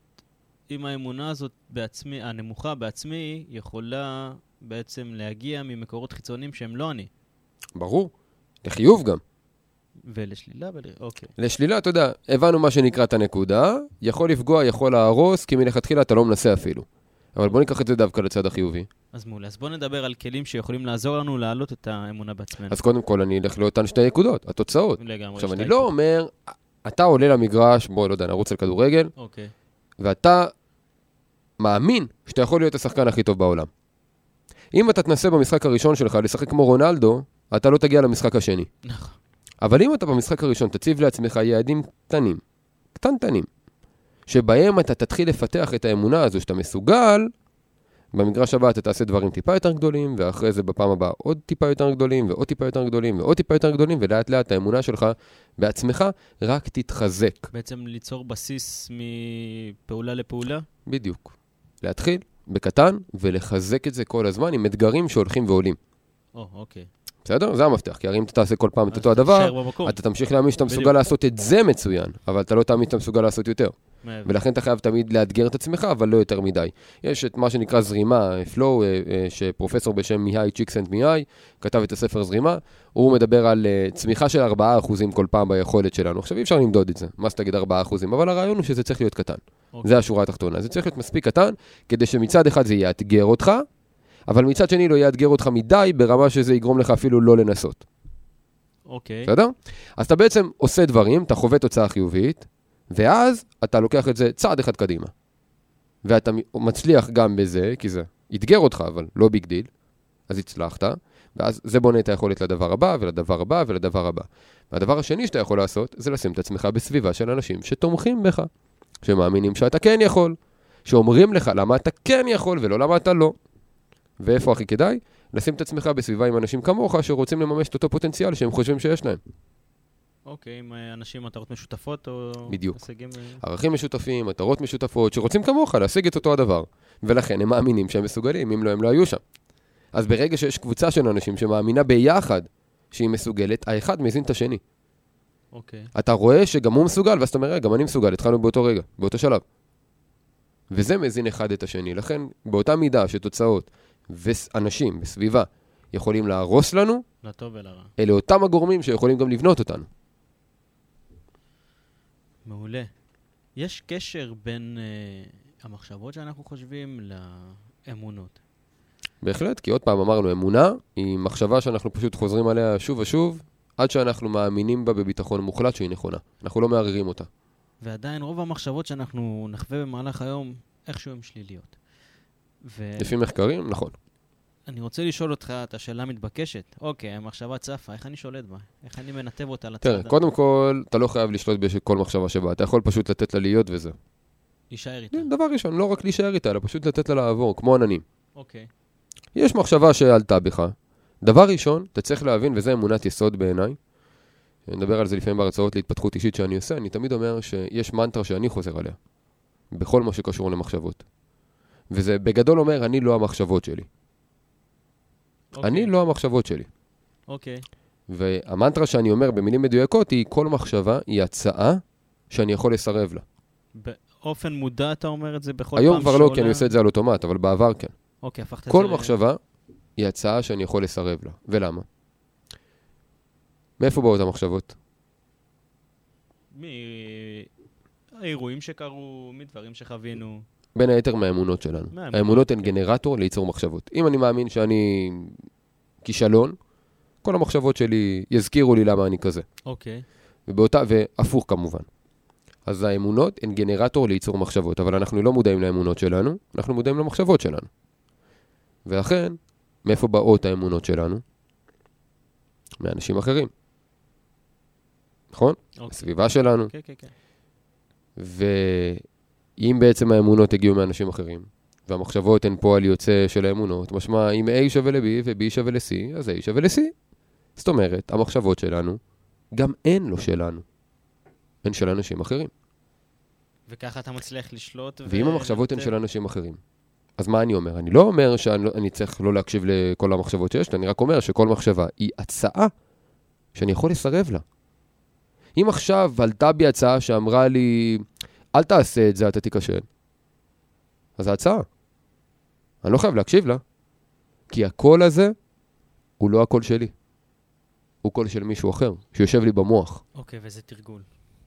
אם האמונה הזאת בעצמי, הנמוכה בעצמי, יכולה בעצם להגיע ממקורות חיצוניים שהם לא אני. ברור. לחיוב גם. ולשלילה ול... אוקיי. לשלילה, אתה יודע, הבנו מה שנקרא את הנקודה, יכול לפגוע, יכול להרוס, כי מלכתחילה אתה לא מנסה אפילו. אבל בוא ניקח את זה דווקא לצד החיובי. אז מעולה. אז בואו נדבר על כלים שיכולים לעזור לנו להעלות את האמונה בעצמנו. אז קודם כל אני אלך לאותן שתי נקודות, התוצאות. לגמרי. עכשיו, אני לא אומר, אתה עולה למגרש, בוא, לא יודע, נרוץ על כדורגל, אוקיי. ואתה מאמין שאתה יכול להיות השחקן הכי טוב בעולם. אם אתה תנסה במשחק הראשון שלך לשחק כמו רונלדו, אתה לא תגיע למשחק השני. נכון. אבל אם אתה במשחק הראשון תציב לעצמך יעדים קטנים, קטנטנים, שבהם אתה תתחיל לפתח את האמונה הזו שאתה מסוגל, במגרש הבא אתה תעשה דברים טיפה יותר גדולים, ואחרי זה בפעם הבאה עוד טיפה יותר גדולים, ועוד טיפה יותר גדולים, ועוד טיפה יותר גדולים, ולאט לאט האמונה שלך בעצמך רק תתחזק. בעצם ליצור בסיס מפעולה לפעולה? בדיוק. להתחיל בקטן ולחזק את זה כל הזמן עם אתגרים שהולכים ועולים. או, אוקיי. בסדר? זה המפתח, כי הרי אם אתה תעשה כל פעם את אותו הדבר. אתה תמשיך להאמין שאתה. מסוגל לעשות את זה מצוין, אבל אתה לא תאמין שאתה מסוגל לעשות יותר. מעבר. ולכן אתה חייב תמיד לאתגר את עצמך, אבל לא יותר מדי. יש את מה שנקרא זרימה, flow, אה, אה, שפרופסור בשם מיהי צ'יקסנט מיהי כתב את הספר זרימה, הוא מדבר על אה, צמיחה של 4% כל פעם ביכולת שלנו. עכשיו אי אפשר למדוד את זה, מה זה תגיד 4%, אבל הרעיון הוא שזה צריך להיות קטן. אוקיי. זה השורה התחתונה. זה צריך להיות מספיק קטן, כדי שמצד אחד זה יאתגר אותך, אבל מצד שני לא יאתגר אותך מדי, ברמה שזה יגרום לך אפילו לא לנסות. אוקיי. בסדר? אז אתה בעצם עושה דברים, אתה חווה תוצאה חיובית, ואז אתה לוקח את זה צעד אחד קדימה. ואתה מצליח גם בזה, כי זה אתגר אותך, אבל לא big deal, אז הצלחת, ואז זה בונה את היכולת לדבר הבא, ולדבר הבא, ולדבר הבא. והדבר השני שאתה יכול לעשות, זה לשים את עצמך בסביבה של אנשים שתומכים בך, שמאמינים שאתה כן יכול, שאומרים לך למה אתה כן יכול ולא למה אתה לא. ואיפה הכי כדאי? לשים את עצמך בסביבה עם אנשים כמוך שרוצים לממש את אותו פוטנציאל שהם חושבים שיש להם. אוקיי, עם אה, אנשים מטרות משותפות או... בדיוק. הישגים... אה, ערכים משותפים, מטרות משותפות, שרוצים כמוך להשיג את אותו הדבר. ולכן הם מאמינים שהם מסוגלים, אם לא, הם לא היו שם. אז ברגע שיש קבוצה של אנשים שמאמינה ביחד שהיא מסוגלת, האחד מזין את השני. אוקיי. אתה רואה שגם הוא מסוגל, ואז אתה אומר, "רגע, גם אני מסוגל, התחלנו באותו רגע, באותו שלב. וזה מזין אחד את השני. לכן, באותה מידה שתוצאות ואנשים בסביבה יכולים להרוס לנו, לטוב ולרע. אלה אותם הגורמים שיכולים גם לבנות אותנו. מעולה. יש קשר בין אה, המחשבות שאנחנו חושבים לאמונות. בהחלט, כי עוד פעם אמרנו, אמונה היא מחשבה שאנחנו פשוט חוזרים עליה שוב ושוב, עד שאנחנו מאמינים בה בביטחון מוחלט שהיא נכונה. אנחנו לא מערערים אותה. ועדיין רוב המחשבות שאנחנו נחווה במהלך היום, איכשהו הן שליליות. ואני לפי מחקרים, נכון. רוצה לשאול אותך את השאלה המתבקשת. אוקיי, המחשבה צפה, איך אני שולט בה? איך אני מנתב אותה לצד? תראה, קודם כל, אתה לא חייב לשלוט בכל מחשבה שבאה, אתה יכול פשוט לתת לה להיות וזה. להישאר איתה. דבר ראשון, לא רק להישאר איתה, אלא פשוט לתת לה לעבור, כמו עננים. אוקיי. יש מחשבה שעלתה בך. דבר ראשון, אתה צריך להבין, וזה אמונת יסוד בעיניי, אני מדבר על זה לפעמים בהרצאות להתפתחות אישית שאני עושה, אני תמיד אומר שיש מנטרה שאני חוזר עליה, בכל מה שקשור למחשבות. וזה בגדול אומר, אני לא המחשבות שלי. אוקיי. אני לא המחשבות שלי. אוקיי. והמנטרה שאני אומר במילים מדויקות היא, כל מחשבה היא הצעה שאני יכול לסרב לה. באופן מודע אתה אומר את זה בכל היום פעם כבר שעולה... לא, כי אני עושה את זה על אוטומט, אבל בעבר כן. אוקיי, הפכת את זה... כל מחשבה היא הצעה שאני יכול לסרב לה. ולמה? מאיפה באות המחשבות? מהאירועים שקרו, מדברים שחווינו. בין היתר מהאמונות שלנו. מהאמונות, האמונות הן כן. גנרטור לייצור מחשבות. אם אני מאמין שאני כישלון, כל המחשבות שלי יזכירו לי למה אני כזה. אוקיי. ובאותה, והפוך כמובן. אז האמונות הן גנרטור לייצור מחשבות, אבל אנחנו לא מודעים לאמונות שלנו, אנחנו מודעים למחשבות שלנו. ולכן, מאיפה באות האמונות שלנו? מאנשים אחרים. נכון? אוקיי. הסביבה שלנו. כן, כן, כן. ואם בעצם האמונות הגיעו מאנשים אחרים, והמחשבות הן פועל יוצא של האמונות, משמע אם A שווה ל-B ו-B שווה ל-C, אז A שווה ל-C. זאת אומרת, המחשבות שלנו, גם הן לא שלנו. הן של אנשים אחרים. וככה אתה מצליח לשלוט. ואם המחשבות הן. של אנשים אחרים, אז מה אני אומר? אני לא אומר שאני לא- צריך לא להקשיב לכל המחשבות שיש לי, אני רק אומר שכל מחשבה היא הצעה שאני יכול לסרב לה. אם עכשיו עלתה בי הצעה שאמרה לי, אל תעשה את זה, אתה תיכשל, אז זו הצעה. אני לא חייב להקשיב לה, כי הקול הזה הוא לא הקול שלי. הוא קול של מישהו אחר, שיושב לי במוח. אוקיי, וזה תרגול.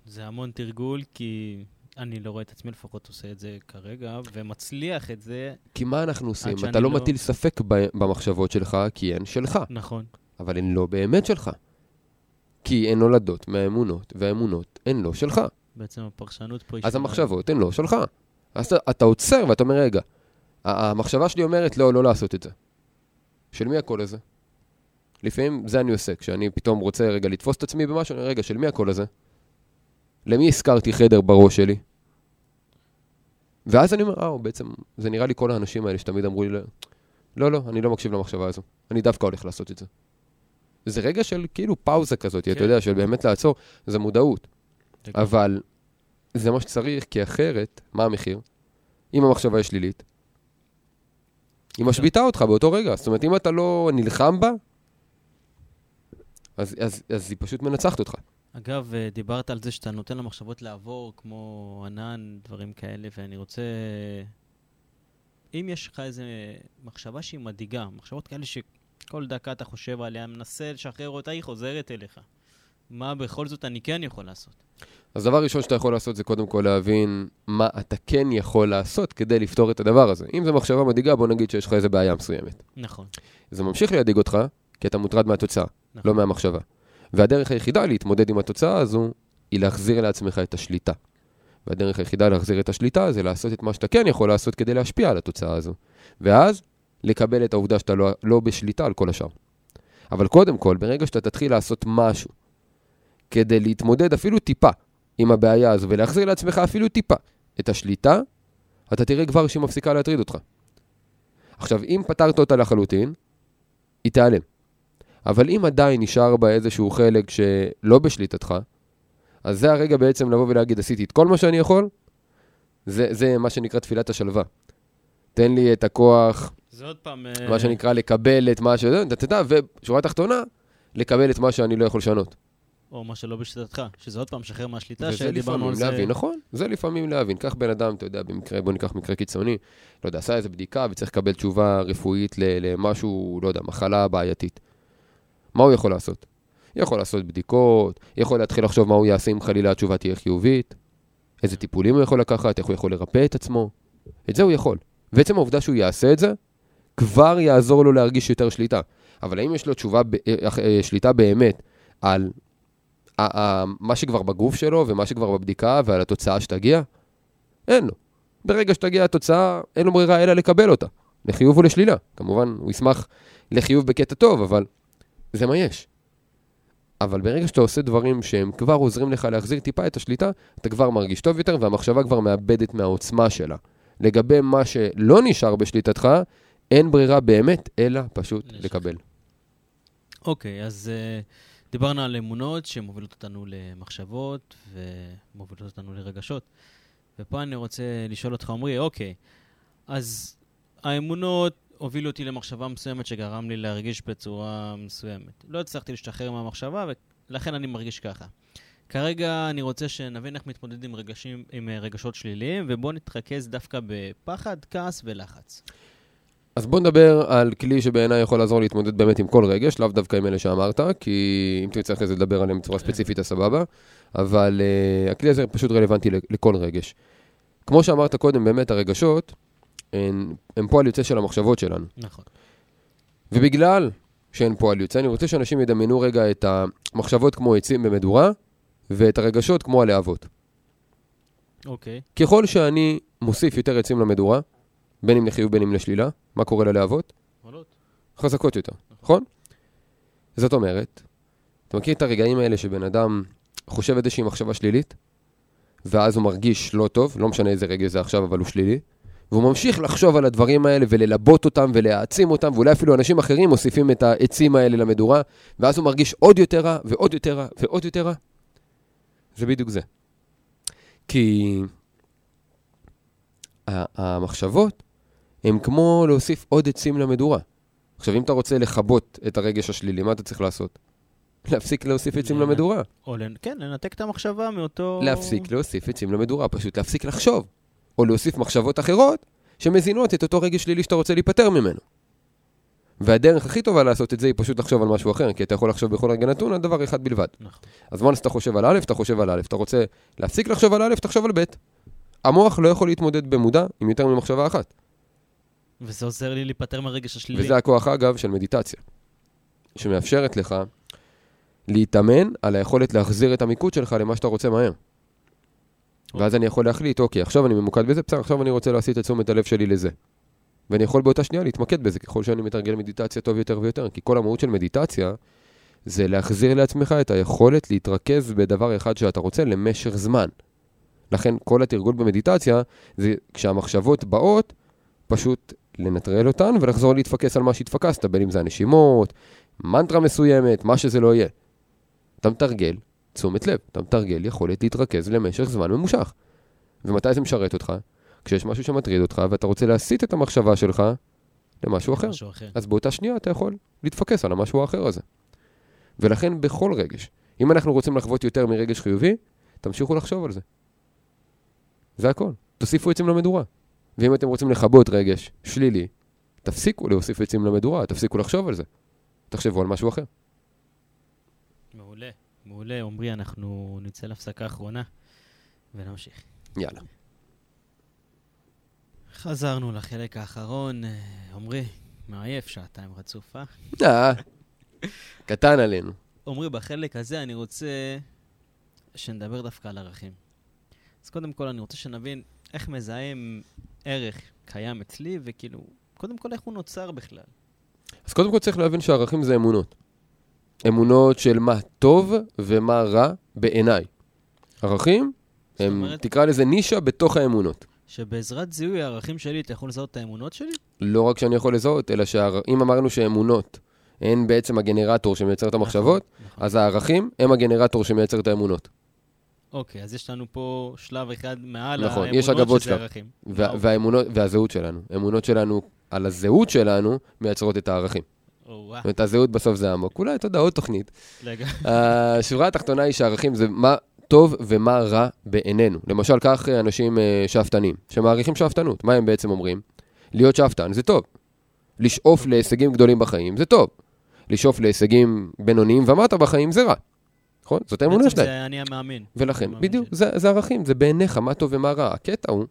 זה המון תרגול, כי אני לא רואה את עצמי לפחות עושה את זה כרגע, ומצליח את זה, כי מה אנחנו עושים? אתה לא לא- מטיל ספק במחשבות שלך, כי הן שלך. נכון. אבל הן לא באמת שלך. כי הן נולדות מהאמונות, והאמונות הן לא שלך. בעצם הפרשנות פה היא... אז. המחשבות הן לא שלך. אז אתה, אתה עוצר ואתה אומר, רגע, המחשבה שלי אומרת, לא, לא לעשות את זה. של מי הקול הזה? לפעמים זה אני עושה, כשאני פתאום רוצה רגע לתפוס את עצמי במשהו, אני אומר, רגע, של מי הקול הזה? למי הזכרתי חדר בראש שלי? ואז אני אומר, אה, בעצם, זה נראה לי כל האנשים האלה שתמיד אמרו לי, לא, לא, לא, אני לא מקשיב למחשבה הזו. אני דווקא הולך לעשות את זה. זה רגע של כאילו פאוזה כזאת, אתה כן. יודע, של באמת לעצור, זה מודעות. אבל זה מה שצריך, כי אחרת, מה המחיר? אם המחשבה היא שלילית, היא משביתה אותך באותו רגע. זאת אומרת, אם אתה לא נלחם בה, אז, אז, אז היא פשוט מנצחת אותך. אגב, אה, דיברת על זה שאתה נותן למחשבות לעבור, כמו ענן, דברים כאלה, ואני רוצה... אם יש לך איזה מחשבה שהיא מדאיגה, מחשבות כאלה שכל דקה אתה חושב עליה, מנסה לשחרר אותה, היא חוזרת אליך. מה בכל זאת אני כן יכול לעשות? אז דבר ראשון שאתה יכול לעשות זה קודם כל להבין מה אתה כן יכול לעשות כדי לפתור את הדבר הזה. אם זו מחשבה מדאיגה, בוא נגיד שיש לך איזה בעיה מסוימת. נכון. זה ממשיך להדאיג אותך, כי אתה מוטרד מהתוצאה, נכון. לא מהמחשבה. והדרך היחידה להתמודד עם התוצאה הזו, היא להחזיר לעצמך את השליטה. והדרך היחידה להחזיר את השליטה זה לעשות את מה שאתה כן יכול לעשות כדי להשפיע על התוצאה הזו. ואז, לקבל את העובדה שאתה לא, לא בשליטה על כל השאר. אבל קודם כל, ברגע שאתה תתחיל לעשות משהו כדי להתמודד אפילו טיפה עם הבעיה הזו ולהחזיר לעצמך אפילו טיפה את השליטה, אתה תראה כבר שהיא מפסיקה להטריד אותך. עכשיו, אם פתרת אותה לחלוטין, היא תיעלם. אבל אם עדיין נשאר בה איזשהו חלק שלא בשליטתך, אז זה הרגע בעצם לבוא ולהגיד, עשיתי את כל מה שאני יכול, זה, זה מה שנקרא תפילת השלווה. תן לי את הכוח, זה עוד פעם... אה, מה שנקרא לקבל את מה ש... אתה יודע, ושורה תחתונה, לקבל את מה שאני לא יכול לשנות. או מה שלא בשליטתך, שזה עוד פעם שחרר מהשליטה, שדיברנו על זה. להבין, נכון, זה לפעמים להבין. קח בן אדם, אתה יודע, במקרה, בוא ניקח מקרה קיצוני, לא יודע, עשה איזה בדיקה וצריך לקבל תשובה רפואית למשהו, לא יודע, מחלה בעייתית. מה הוא יכול לעשות? יכול לעשות בדיקות, יכול להתחיל לחשוב מה הוא יעשה אם חלילה התשובה תהיה חיובית, איזה טיפולים הוא יכול לקחת, איך הוא יכול לרפא את עצמו. את זה הוא יכול. ועצם העובדה שהוא יעשה את זה, כבר יעזור לו להרגיש יותר שליטה. אבל האם יש לו תשובה, אה, אה, שליטה באמת על מה שכבר בגוף שלו ומה שכבר בבדיקה ועל התוצאה שתגיע? אין לו. ברגע שתגיע התוצאה, אין לו ברירה אלא לקבל אותה, לחיוב או לשלילה. כמובן, הוא ישמח לחיוב בקטע טוב, אבל זה מה יש. אבל ברגע שאתה עושה דברים שהם כבר עוזרים לך להחזיר טיפה את השליטה, אתה כבר מרגיש טוב יותר, והמחשבה כבר מאבדת מהעוצמה שלה. לגבי מה שלא נשאר בשליטתך, אין ברירה באמת, אלא פשוט לשחרר. לקבל. אוקיי, אז uh, דיברנו על אמונות שמובילות אותנו למחשבות ומובילות אותנו לרגשות. ופה אני רוצה לשאול אותך, עמרי, אוקיי, אז האמונות הובילו אותי למחשבה מסוימת שגרם לי להרגיש בצורה מסוימת. לא הצלחתי להשתחרר מהמחשבה, ולכן אני מרגיש ככה. כרגע אני רוצה שנבין איך מתמודד עם, עם רגשות שליליים, ובואו נתרכז דווקא בפחד, כעס ולחץ. אז בוא נדבר על כלי שבעיניי יכול לעזור להתמודד באמת עם כל רגש, לאו דווקא עם אלה שאמרת, כי אם תרצה אחרי זה לדבר עליהם בצורה ספציפית, אז סבבה, אבל uh, הכלי הזה פשוט רלוונטי לכל רגש. כמו שאמרת קודם, באמת הרגשות הן, הן פועל יוצא של המחשבות שלנו. נכון. ובגלל שהן פועל יוצא, אני רוצה שאנשים ידמיינו רגע את המחשבות כמו עצים במדורה, ואת הרגשות כמו הלהבות. אוקיי. ככל שאני מוסיף יותר עצים למדורה, בין אם לחיוב בין אם לשלילה, מה קורה ללהבות? עולות. חזקות יותר, נכון? זאת אומרת, אתה מכיר את הרגעים האלה שבן אדם חושב איזושהי מחשבה שלילית, ואז הוא מרגיש לא טוב, לא משנה איזה רגע זה עכשיו, אבל הוא שלילי, והוא ממשיך לחשוב על הדברים האלה וללבות אותם ולהעצים אותם, ואולי אפילו אנשים אחרים מוסיפים את העצים האלה למדורה, ואז הוא מרגיש עוד יותר רע ועוד יותר רע ועוד יותר רע. זה בדיוק זה. כי המחשבות הן כמו להוסיף עוד עצים למדורה. עכשיו, אם אתה רוצה לכבות את הרגש השלילי, מה אתה צריך לעשות? להפסיק להוסיף עצים לנ- למדורה. או, לנ- כן, לנתק את המחשבה מאותו... להפסיק להוסיף עצים למדורה, פשוט להפסיק לחשוב. או להוסיף מחשבות אחרות שמזינות את אותו רגש שלילי שאתה רוצה להיפטר ממנו. והדרך הכי טובה לעשות את זה היא פשוט לחשוב על משהו אחר, כי אתה יכול לחשוב בכל רגע נתון על דבר אחד בלבד. נכון. אז once אתה חושב על א', אתה חושב על א', אתה רוצה להפסיק לחשוב על א', תחשוב על ב'. המוח לא יכול להתמודד במודע עם יותר ממחשבה אחת. וזה עוזר לי להיפטר מהרגש השלילי. וזה הכוח, אגב, של מדיטציה, שמאפשרת לך להתאמן על היכולת להחזיר את המיקוד שלך למה שאתה רוצה מהר. ואז אני יכול להחליט, אוקיי, עכשיו אני ממוקד בזה, בסדר, עכשיו אני רוצה להסיט את תשומת הלב שלי לזה. ואני יכול באותה שנייה להתמקד בזה, ככל שאני מתרגל מדיטציה טוב יותר ויותר, כי כל המהות של מדיטציה זה להחזיר לעצמך את היכולת להתרכז בדבר אחד שאתה רוצה למשך זמן. לכן כל התרגול במדיטציה זה כשהמחשבות באות, פשוט לנטרל אותן ולחזור להתפקס על מה שהתפקסת, בין אם זה הנשימות, מנטרה מסוימת, מה שזה לא יהיה. אתה מתרגל תשומת לב, אתה מתרגל יכולת להתרכז למשך זמן ממושך. ומתי זה משרת אותך? כשיש משהו שמטריד אותך ואתה רוצה להסיט את המחשבה שלך למשהו אחר. משהו אחר. אז באותה שנייה אתה יכול להתפקס על המשהו האחר הזה. ולכן בכל רגש, אם אנחנו רוצים לחוות יותר מרגש חיובי, תמשיכו לחשוב על זה. זה הכל. תוסיפו עצים למדורה. ואם אתם רוצים לכבות רגש שלילי, תפסיקו להוסיף עצים למדורה, תפסיקו לחשוב על זה. תחשבו על משהו אחר. מעולה, מעולה. עמרי, אנחנו נצא להפסקה אחרונה ונמשיך. יאללה. חזרנו לחלק האחרון. עמרי, מעייף שעתיים רצוף, אה? אה, קטן עלינו. עמרי, בחלק הזה אני רוצה שנדבר דווקא על ערכים. אז קודם כל אני רוצה שנבין איך מזהים ערך קיים אצלי, וכאילו, קודם כל איך הוא נוצר בכלל. אז קודם כל צריך להבין שערכים זה אמונות. אמונות של מה טוב ומה רע בעיניי. ערכים, הם, אומרת- תקרא לזה נישה בתוך האמונות. שבעזרת זיהוי הערכים שלי אתה יכול לזהות את האמונות שלי? לא רק שאני יכול לזהות, אלא שאם אמרנו שאמונות הן בעצם הגנרטור שמייצר את המחשבות, נכון. אז הערכים הם הגנרטור שמייצר את האמונות. אוקיי, אז יש לנו פה שלב אחד מעל נכון, האמונות, שזה שלב. ערכים. וה-. והאמונות, והזהות שלנו. אמונות שלנו על הזהות שלנו מייצרות את הערכים. זאת אומרת, הזהות בסוף זה עמוק. אולי, אתה יודע, עוד תוכנית. לגמרי. השורה התחתונה היא שערכים זה מה טוב ומה רע בעינינו. למשל, קח אה, אנשים אה, שאפתנים, שמעריכים שאפתנות. מה הם בעצם אומרים? להיות שאפתן זה טוב. לשאוף להישגים גדולים בחיים זה טוב. לשאוף להישגים בינוניים ומטה בחיים זה רע. נכון? זאת האמונה בעצם שלהם. זה אני המאמין. ולכן, המאמין בדיוק. זה, זה ערכים, זה בעיניך, מה טוב ומה רע. הקטע הוא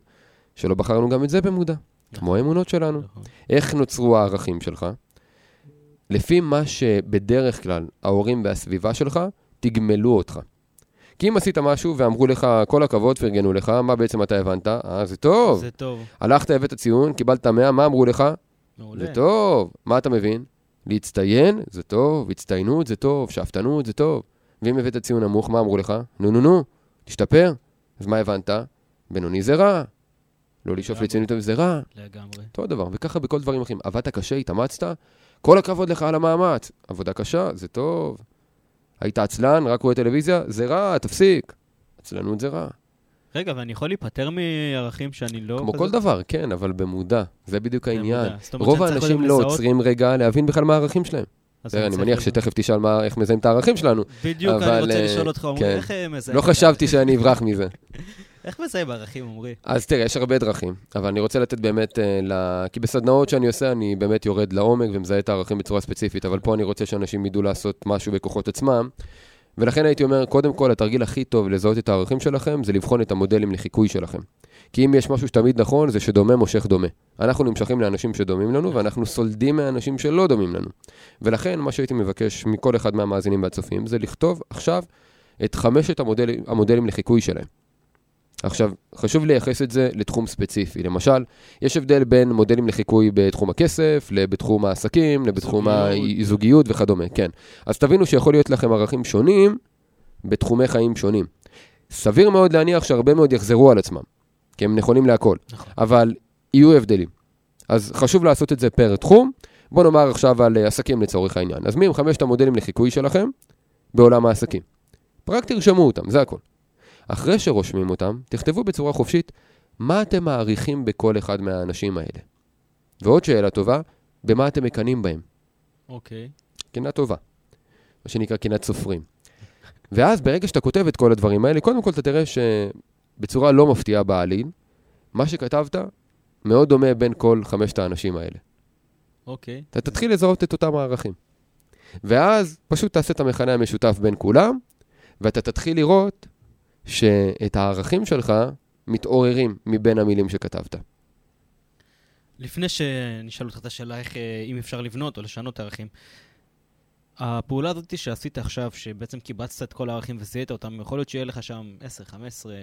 שלא בחרנו גם את זה במודע, כמו האמונות שלנו. נכון. איך נוצרו הערכים שלך? לפי מה שבדרך כלל ההורים והסביבה שלך תגמלו אותך. כי אם עשית משהו ואמרו לך, כל הכבוד, פרגנו לך, מה בעצם אתה הבנת? אה, זה טוב. זה טוב, הלכת, הבאת ציון, קיבלת 100, מה אמרו לך? מעולה. זה טוב. מה אתה מבין? להצטיין, זה טוב, הצטיינות, זה טוב, שאפתנות, זה טוב. ואם הבאת ציון נמוך, מה אמרו לך? נו, נו, נו, תשתפר. אז מה הבנת? בינוני זה רע. לא לשאוף לגמרי. לציונות זה רע. לגמרי. אותו דבר, וככה בכל דברים אחרים. עבדת קשה, התאמצת, כל הכבוד לך על המאמץ. עבודה קשה, זה טוב. היית עצלן, רק רואה טלוויזיה, זה רע, תפסיק. עצלנות זה רע. רגע, ואני יכול להיפטר מערכים שאני לא... כמו כזה- כל דבר, כן, אבל במודע. זה בדיוק. העניין. רוב האנשים לא עוצרים רגע להבין בכלל מה הערכים שלהם. אני מניח. שתכף תשאל מה- איך מזהים את הערכים שלנו. בדיוק, אני רוצה אה, לשאול אותך, עמרי, כן. איך מזהים? לא חשבתי שאני אברח מזה. איך מזהים ערכים, עמרי? אז תראה, יש הרבה דרכים, אבל אני רוצה לתת באמת, אה, ל... כי בסדנאות שאני עושה, אני באמת יורד לעומק ומזהה את הערכים בצורה ספציפית, אבל פה אני רוצה שאנשים ידעו לעשות משהו בכוחות עצמם, ולכן הייתי אומר, קודם כל, התרגיל הכי טוב לזהות את הערכים שלכם, זה לבחון את המודלים לחיקוי שלכם. כי אם יש משהו שתמיד נכון, זה שדומה מושך דומה. אנחנו נמשכים לאנשים שדומים לנו, ואנחנו סולדים מאנשים שלא דומים לנו. ולכן, מה שהייתי מבקש מכל אחד מהמאזינים והצופים, זה לכתוב עכשיו את חמשת המודלים, המודלים לחיקוי שלהם. עכשיו, חשוב לייחס את זה לתחום ספציפי. למשל, יש הבדל בין מודלים לחיקוי בתחום הכסף, בתחום העסקים, בתחום הזוגיות וכדומה, כן. אז תבינו שיכול להיות לכם ערכים שונים בתחומי חיים שונים. סביר מאוד להניח שהרבה מאוד יחזרו על עצמם, כי הם נכונים להכל, נכון. אבל יהיו הבדלים. אז חשוב לעשות את זה פר תחום. בואו נאמר עכשיו על עסקים לצורך העניין. אז מי הם חמשת המודלים לחיקוי שלכם בעולם העסקים? רק תרשמו אותם, זה הכל. אחרי שרושמים אותם, תכתבו בצורה חופשית מה אתם מעריכים בכל אחד מהאנשים האלה. ועוד שאלה טובה, במה אתם מקנאים בהם. אוקיי. קנאה טובה, מה שנקרא קנאת סופרים. ואז ברגע שאתה כותב את כל הדברים האלה, קודם כל אתה תראה שבצורה לא מפתיעה בעליל, מה שכתבת מאוד דומה בין כל חמשת האנשים האלה. אוקיי. אתה תתחיל לזהות את אותם הערכים. ואז פשוט תעשה את המכנה המשותף בין כולם, ואתה תתחיל לראות שאת הערכים שלך מתעוררים מבין המילים שכתבת. לפני שנשאל אותך את השאלה איך, אה, אם אפשר לבנות או לשנות ערכים, הפעולה הזאת שעשית עכשיו, שבעצם קיבצת את כל הערכים וזיהית אותם, יכול להיות שיהיה לך שם 10, 15,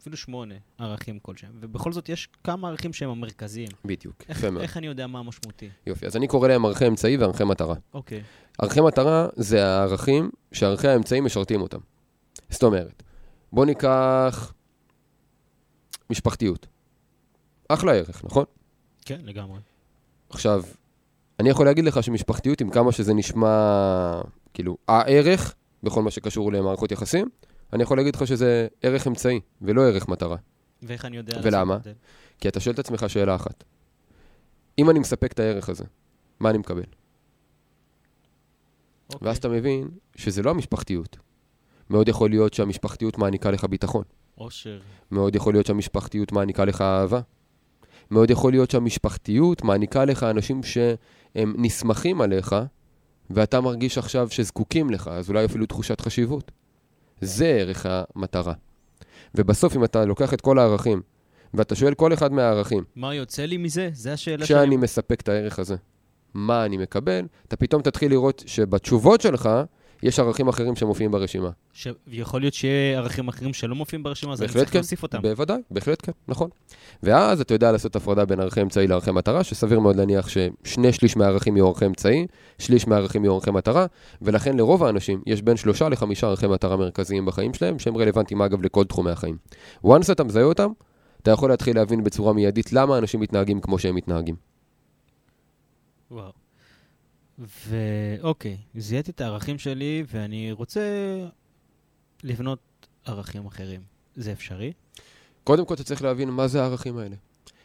אפילו 8 ערכים כלשהם, ובכל זאת יש כמה ערכים שהם המרכזיים. בדיוק, יפה מאוד. איך אני יודע מה המשמעותי? יופי, אז אני קורא להם ערכי אמצעי וערכי מטרה. אוקיי. ערכי מטרה זה הערכים שערכי האמצעי משרתים אותם. זאת אומרת, בוא ניקח משפחתיות. אחלה ערך, נכון? כן, לגמרי. עכשיו, אני יכול להגיד לך שמשפחתיות, עם כמה שזה נשמע, כאילו, הערך, בכל מה שקשור למערכות יחסים, אני יכול להגיד לך שזה ערך אמצעי, ולא ערך מטרה. ואיך אני יודע... ולמה? את? כי אתה שואל את עצמך שאלה אחת. אם אני מספק את הערך הזה, מה אני מקבל? אוקיי. ואז אתה מבין שזה לא המשפחתיות. מאוד יכול להיות שהמשפחתיות מעניקה לך ביטחון. אושר. מאוד יכול להיות שהמשפחתיות מעניקה לך אהבה. מאוד יכול להיות שהמשפחתיות מעניקה לך אנשים שהם נסמכים עליך, ואתה מרגיש עכשיו שזקוקים לך, אז אולי אפילו תחושת חשיבות. זה ערך המטרה. ובסוף, אם אתה לוקח את כל הערכים, ואתה שואל כל אחד מהערכים, מה יוצא לי מזה? זה השאלה כשאני מספק את הערך הזה, מה אני מקבל, אתה פתאום תתחיל לראות שבתשובות שלך, יש ערכים אחרים שמופיעים ברשימה. שיכול להיות שיהיה ערכים אחרים שלא מופיעים ברשימה, אז אני צריך כן. להוסיף אותם. בוודאי, בהחלט כן, נכון. ואז אתה יודע לעשות הפרדה בין ערכי אמצעי לערכי מטרה, שסביר מאוד להניח ששני שליש מהערכים יהיו ערכי אמצעי, שליש מהערכים יהיו ערכי מטרה, ולכן לרוב האנשים יש בין שלושה לחמישה ערכי מטרה מרכזיים בחיים שלהם, שהם רלוונטיים אגב לכל תחומי החיים. once אתה מזהה אותם, אתה יכול להתחיל להבין בצורה מיידית למה אנשים מתנהגים כמו שהם מתנהגים. וואו. ואוקיי, זיהיתי את הערכים שלי, ואני רוצה לבנות ערכים אחרים. זה אפשרי? קודם כל אתה צריך להבין מה זה הערכים האלה.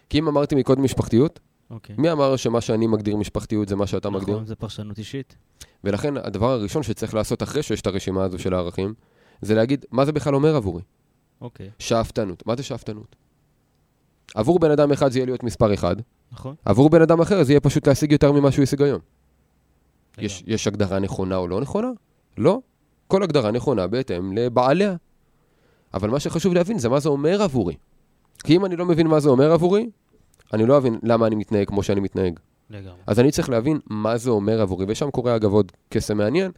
כי אם אמרתי מקודם משפחתיות, אוקיי. מי אמר שמה שאני מגדיר משפחתיות זה מה שאתה מגדיר? נכון, זה פרשנות אישית. ולכן הדבר הראשון שצריך לעשות אחרי שיש את הרשימה הזו של הערכים, זה להגיד מה זה בכלל אומר עבורי. אוקיי, שאפתנות. מה זה שאפתנות? עבור בן אדם אחד זה יהיה להיות מספר אחד, נכון? עבור בן אדם אחר זה יהיה פשוט להשיג יותר ממה שהוא השיג היום. יש. יש הגדרה נכונה או לא נכונה? לא. כל הגדרה נכונה בהתאם לבעליה. אבל מה שחשוב להבין זה מה זה אומר עבורי. כי אם אני לא מבין מה זה אומר עבורי, אני לא אבין למה אני מתנהג כמו שאני מתנהג. לגמרי. אז אני צריך להבין מה זה אומר עבורי, ושם קורה אגב עוד קסם מעניין,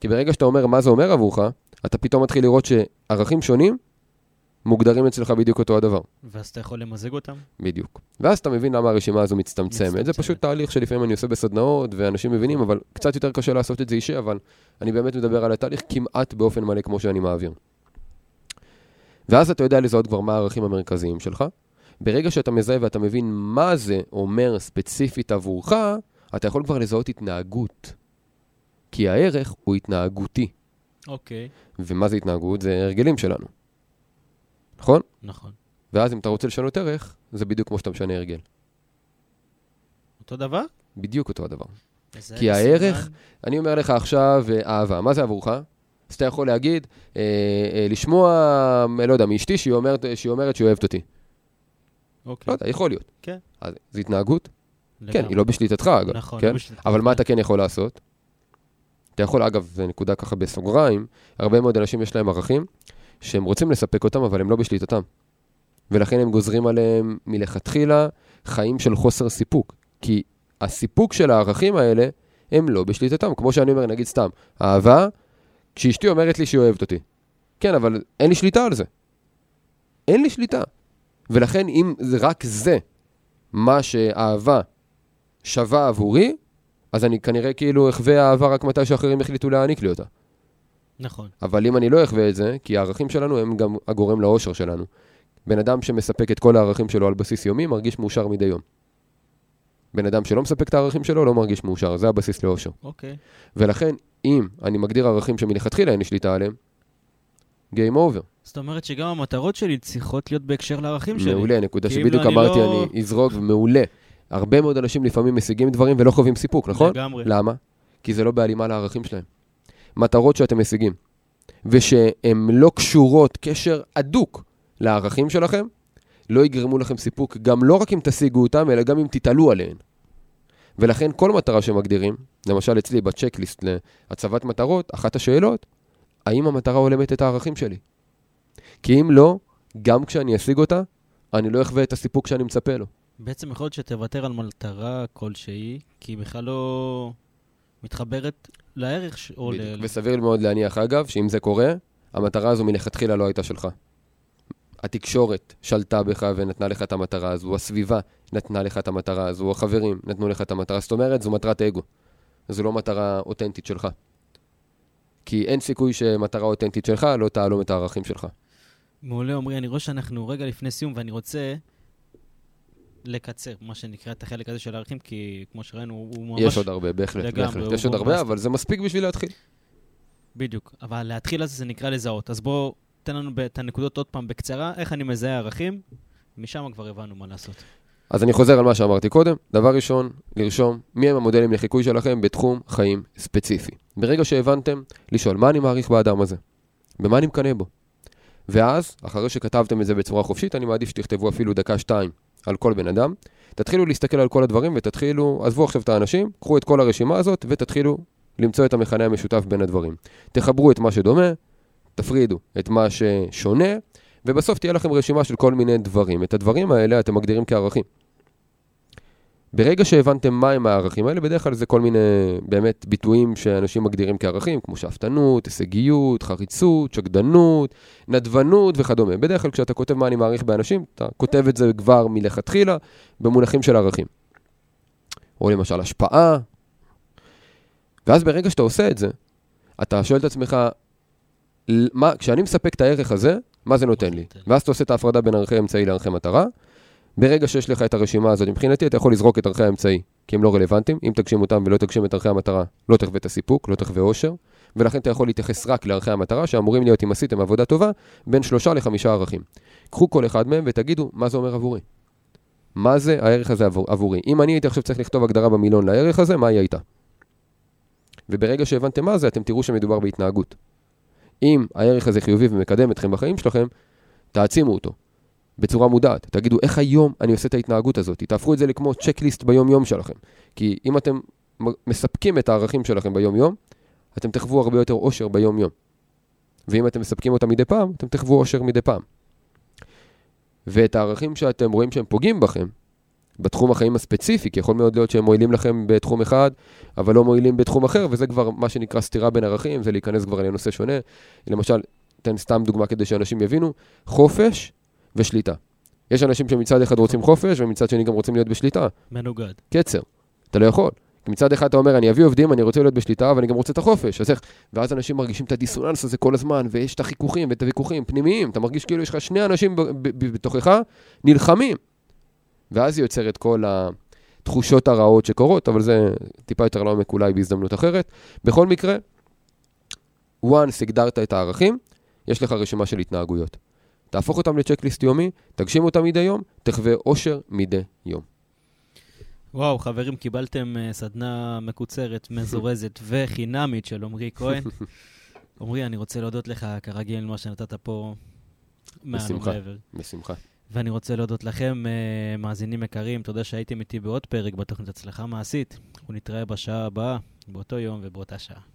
כי ברגע שאתה אומר מה זה אומר עבורך, אתה פתאום מתחיל לראות שערכים שונים מוגדרים אצלך בדיוק אותו הדבר. ואז אתה יכול למזג אותם? בדיוק. ואז אתה מבין למה הרשימה הזו מצטמצמת. זה מצטמצמת. פשוט תהליך שלפעמים אני עושה בסדנאות, ואנשים מבינים, אבל קצת יותר קשה לעשות את זה אישי, אבל אני באמת מדבר על התהליך כמעט באופן מלא כמו שאני מעביר. ואז אתה יודע לזהות כבר מה הערכים המרכזיים שלך. ברגע שאתה מזהה ואתה מבין מה זה אומר ספציפית עבורך, אתה יכול כבר לזהות התנהגות. כי הערך הוא התנהגותי. אוקיי, ומה זה התנהגות? זה הרגלים שלנו. נכון? נכון. ואז אם אתה רוצה לשנות ערך, זה בדיוק כמו שאתה משנה הרגל. אותו דבר? בדיוק אותו הדבר. כי סימן? הערך- אני אומר לך עכשיו, אה, אהבה, מה זה עבורך? אז אתה יכול להגיד, אה, אה, לשמוע, אה, לא יודע, מאשתי שהיא אומרת, שהיא אומרת שהיא אוהבת אותי. לא אוקיי, יודע, יכול להיות. כן. אז זו התנהגות? כן, לגמרי. היא לא בשליטתך, אגב. נכון, כן? לא בשליטתך. אבל מה אתה כן יכול לעשות? אתה יכול, אגב, זו נקודה ככה בסוגריים, הרבה מאוד אנשים יש להם ערכים שהם רוצים לספק אותם, אבל הם לא בשליטתם. ולכן הם גוזרים עליהם מלכתחילה חיים של חוסר סיפוק. כי הסיפוק של הערכים האלה הם לא בשליטתם. כמו שאני אומר, נגיד סתם, אהבה, כשאשתי אומרת לי שהיא אוהבת אותי. כן, אבל אין לי שליטה על זה. אין לי שליטה. ולכן אם זה רק זה מה שאהבה שווה עבורי, אז אני כנראה כאילו אחווה אהבה רק מתי שאחרים החליטו להעניק לי אותה. נכון. אבל אם אני לא אחווה את זה, כי הערכים שלנו הם גם הגורם לאושר שלנו. בן אדם שמספק את כל הערכים שלו על בסיס יומי, מרגיש מאושר מדי יום. בן אדם שלא מספק את הערכים שלו, לא מרגיש מאושר, זה הבסיס לאושר. אוקיי. ולכן, אם אני מגדיר ערכים שמלכתחילה אין לי שליטה עליהם, Game over. זאת אומרת שגם המטרות שלי צריכות להיות בהקשר לערכים שלי. מעולה, נקודה שבדיוק לא, אני אמרתי, לא- אני אזרוק, מעולה. הרבה מאוד אנשים לפעמים משיגים דברים ולא חווים סיפוק, נכון? לגמרי. למה? כי זה לא בהלימה לערכים שלהם. מטרות שאתם משיגים, ושהן לא קשורות קשר הדוק לערכים שלכם, לא יגרמו לכם סיפוק, גם לא רק אם תשיגו אותם, אלא גם אם תתעלו עליהן. ולכן כל מטרה שמגדירים, למשל אצלי בצ'קליסט להצבת מטרות, אחת השאלות, האם המטרה הולמת את הערכים שלי? כי אם לא, גם כשאני אשיג אותה, אני לא אחווה את הסיפוק שאני מצפה לו. בעצם יכול להיות שתוותר על מטרה כלשהי, כי היא בכלל לא מתחברת לערך ש... או ל... וסביר מאוד להניח, אגב, שאם זה קורה, המטרה הזו מלכתחילה לא הייתה שלך. התקשורת שלטה בך ונתנה לך את המטרה הזו, הסביבה נתנה לך את המטרה הזו, החברים נתנו לך את המטרה. זאת אומרת, זו מטרת אגו. זו לא מטרה אותנטית שלך. כי אין סיכוי שמטרה אותנטית שלך לא תעלום את הערכים שלך. מעולה, עמרי, אני רואה שאנחנו רגע לפני סיום, ואני רוצה לקצר, מה שנקרא, את החלק הזה של הערכים, כי כמו שראינו, הוא ממש... יש עוד הרבה, בהחלט, לגמרי, בהחלט. יש עוד הרבה, אבל זה מספיק בשביל להתחיל. בדיוק. אבל להתחיל על זה, נקרא לזהות. אז בוא, תן לנו את הנקודות עוד פעם בקצרה, איך אני מזהה ערכים, משם כבר הבנו מה לעשות. אז אני חוזר על מה שאמרתי קודם. דבר ראשון, לרשום מי הם המודלים לחיקוי שלכם בתחום חיים ספציפי. ברגע שהבנתם, לשאול מה אני מעריך באדם הזה, במה אני מקנא בו. ואז, אחרי שכתבתם את זה בצורה חופשית, אני מעדיף שתכתבו אפילו דקה-שתיים על כל בן אדם. תתחילו להסתכל על כל הדברים ותתחילו, עזבו עכשיו את האנשים, קחו את כל הרשימה הזאת ותתחילו למצוא את המכנה המשותף בין הדברים. תחברו את מה שדומה, תפרידו את מה ששונה, ובסוף תהיה לכם רשימה של כל מיני דברים. את הדברים האלה אתם מגדירים כערכים. ברגע שהבנתם מהם הערכים האלה, בדרך כלל זה כל מיני באמת ביטויים שאנשים מגדירים כערכים, כמו שאפתנות, הישגיות, חריצות, שקדנות, נדבנות וכדומה. בדרך כלל כשאתה כותב מה אני מעריך באנשים, אתה כותב את זה כבר מלכתחילה במונחים של ערכים. או למשל השפעה. ואז ברגע שאתה עושה את זה, אתה שואל את עצמך, מה, כשאני מספק את הערך הזה, מה זה נותן לי? ואז אתה עושה את ההפרדה בין ערכי אמצעי לערכי מטרה. ברגע שיש לך את הרשימה הזאת, מבחינתי אתה יכול לזרוק את ערכי האמצעי, כי הם לא רלוונטיים. אם תגשים אותם ולא תגשים את ערכי המטרה, לא תחווה את הסיפוק, לא תחווה אושר. ולכן אתה יכול להתייחס רק לערכי המטרה, שאמורים להיות, אם עשיתם עבודה טובה, בין שלושה לחמישה ערכים. קחו כל אחד מהם ותגידו מה זה אומר עבורי. מה זה הערך הזה עבור, עבורי? אם אני הייתי עכשיו צריך לכתוב הגדרה במילון לערך הזה, מה היא הייתה? וברגע שהבנתם מה זה, אתם תראו שמדובר בהתנהגות. אם הערך הזה חיובי ומקדם אתכם בחיים שלכם, תעצימו אותו. בצורה מודעת. תגידו, איך היום אני עושה את ההתנהגות הזאת? תהפכו את זה לכמו צ'קליסט ביום-יום שלכם. כי אם אתם מספקים את הערכים שלכם ביום-יום, אתם תחוו הרבה יותר אושר ביום-יום. ואם אתם מספקים אותם מדי פעם, אתם תחוו אושר מדי פעם. ואת הערכים שאתם רואים שהם פוגעים בכם, בתחום החיים הספציפי, כי יכול מאוד להיות שהם מועילים לכם בתחום אחד, אבל לא מועילים בתחום אחר, וזה כבר מה שנקרא סתירה בין ערכים, זה להיכנס כבר לנושא שונה. למשל, אתן סתם דוגמה כדי שאנשים יבינו, חופש ושליטה. יש אנשים שמצד אחד רוצים חופש, ומצד שני גם רוצים להיות בשליטה. מנוגד. קצר. אתה לא יכול. מצד אחד אתה אומר, אני אביא עובדים, אני רוצה להיות בשליטה, ואני גם רוצה את החופש. אז איך? ואז אנשים מרגישים את הדיסוננס הזה כל הזמן, ויש את החיכוכים ואת הוויכוחים פנימיים. אתה מרגיש כאילו יש לך שני אנשים בתוכך נלחמים. ואז יוצר את כל התחושות הרעות שקורות, אבל זה טיפה יותר לעומק אולי בהזדמנות אחרת. בכל מקרה, once הגדרת את הערכים, יש לך רשימה של התנהגויות. תהפוך אותם לצ'קליסט יומי, תגשים אותם מדי יום, תחווה אושר מדי יום. וואו, חברים, קיבלתם uh, סדנה מקוצרת, מזורזת וחינמית של עמרי כהן. עמרי, אני רוצה להודות לך, כרגיל, על מה שנתת פה מעל בשמחה. ומעבר. בשמחה. ואני רוצה להודות לכם, uh, מאזינים יקרים, תודה שהייתם איתי בעוד פרק בתוכנית הצלחה מעשית. אנחנו נתראה בשעה הבאה, באותו יום ובאותה שעה.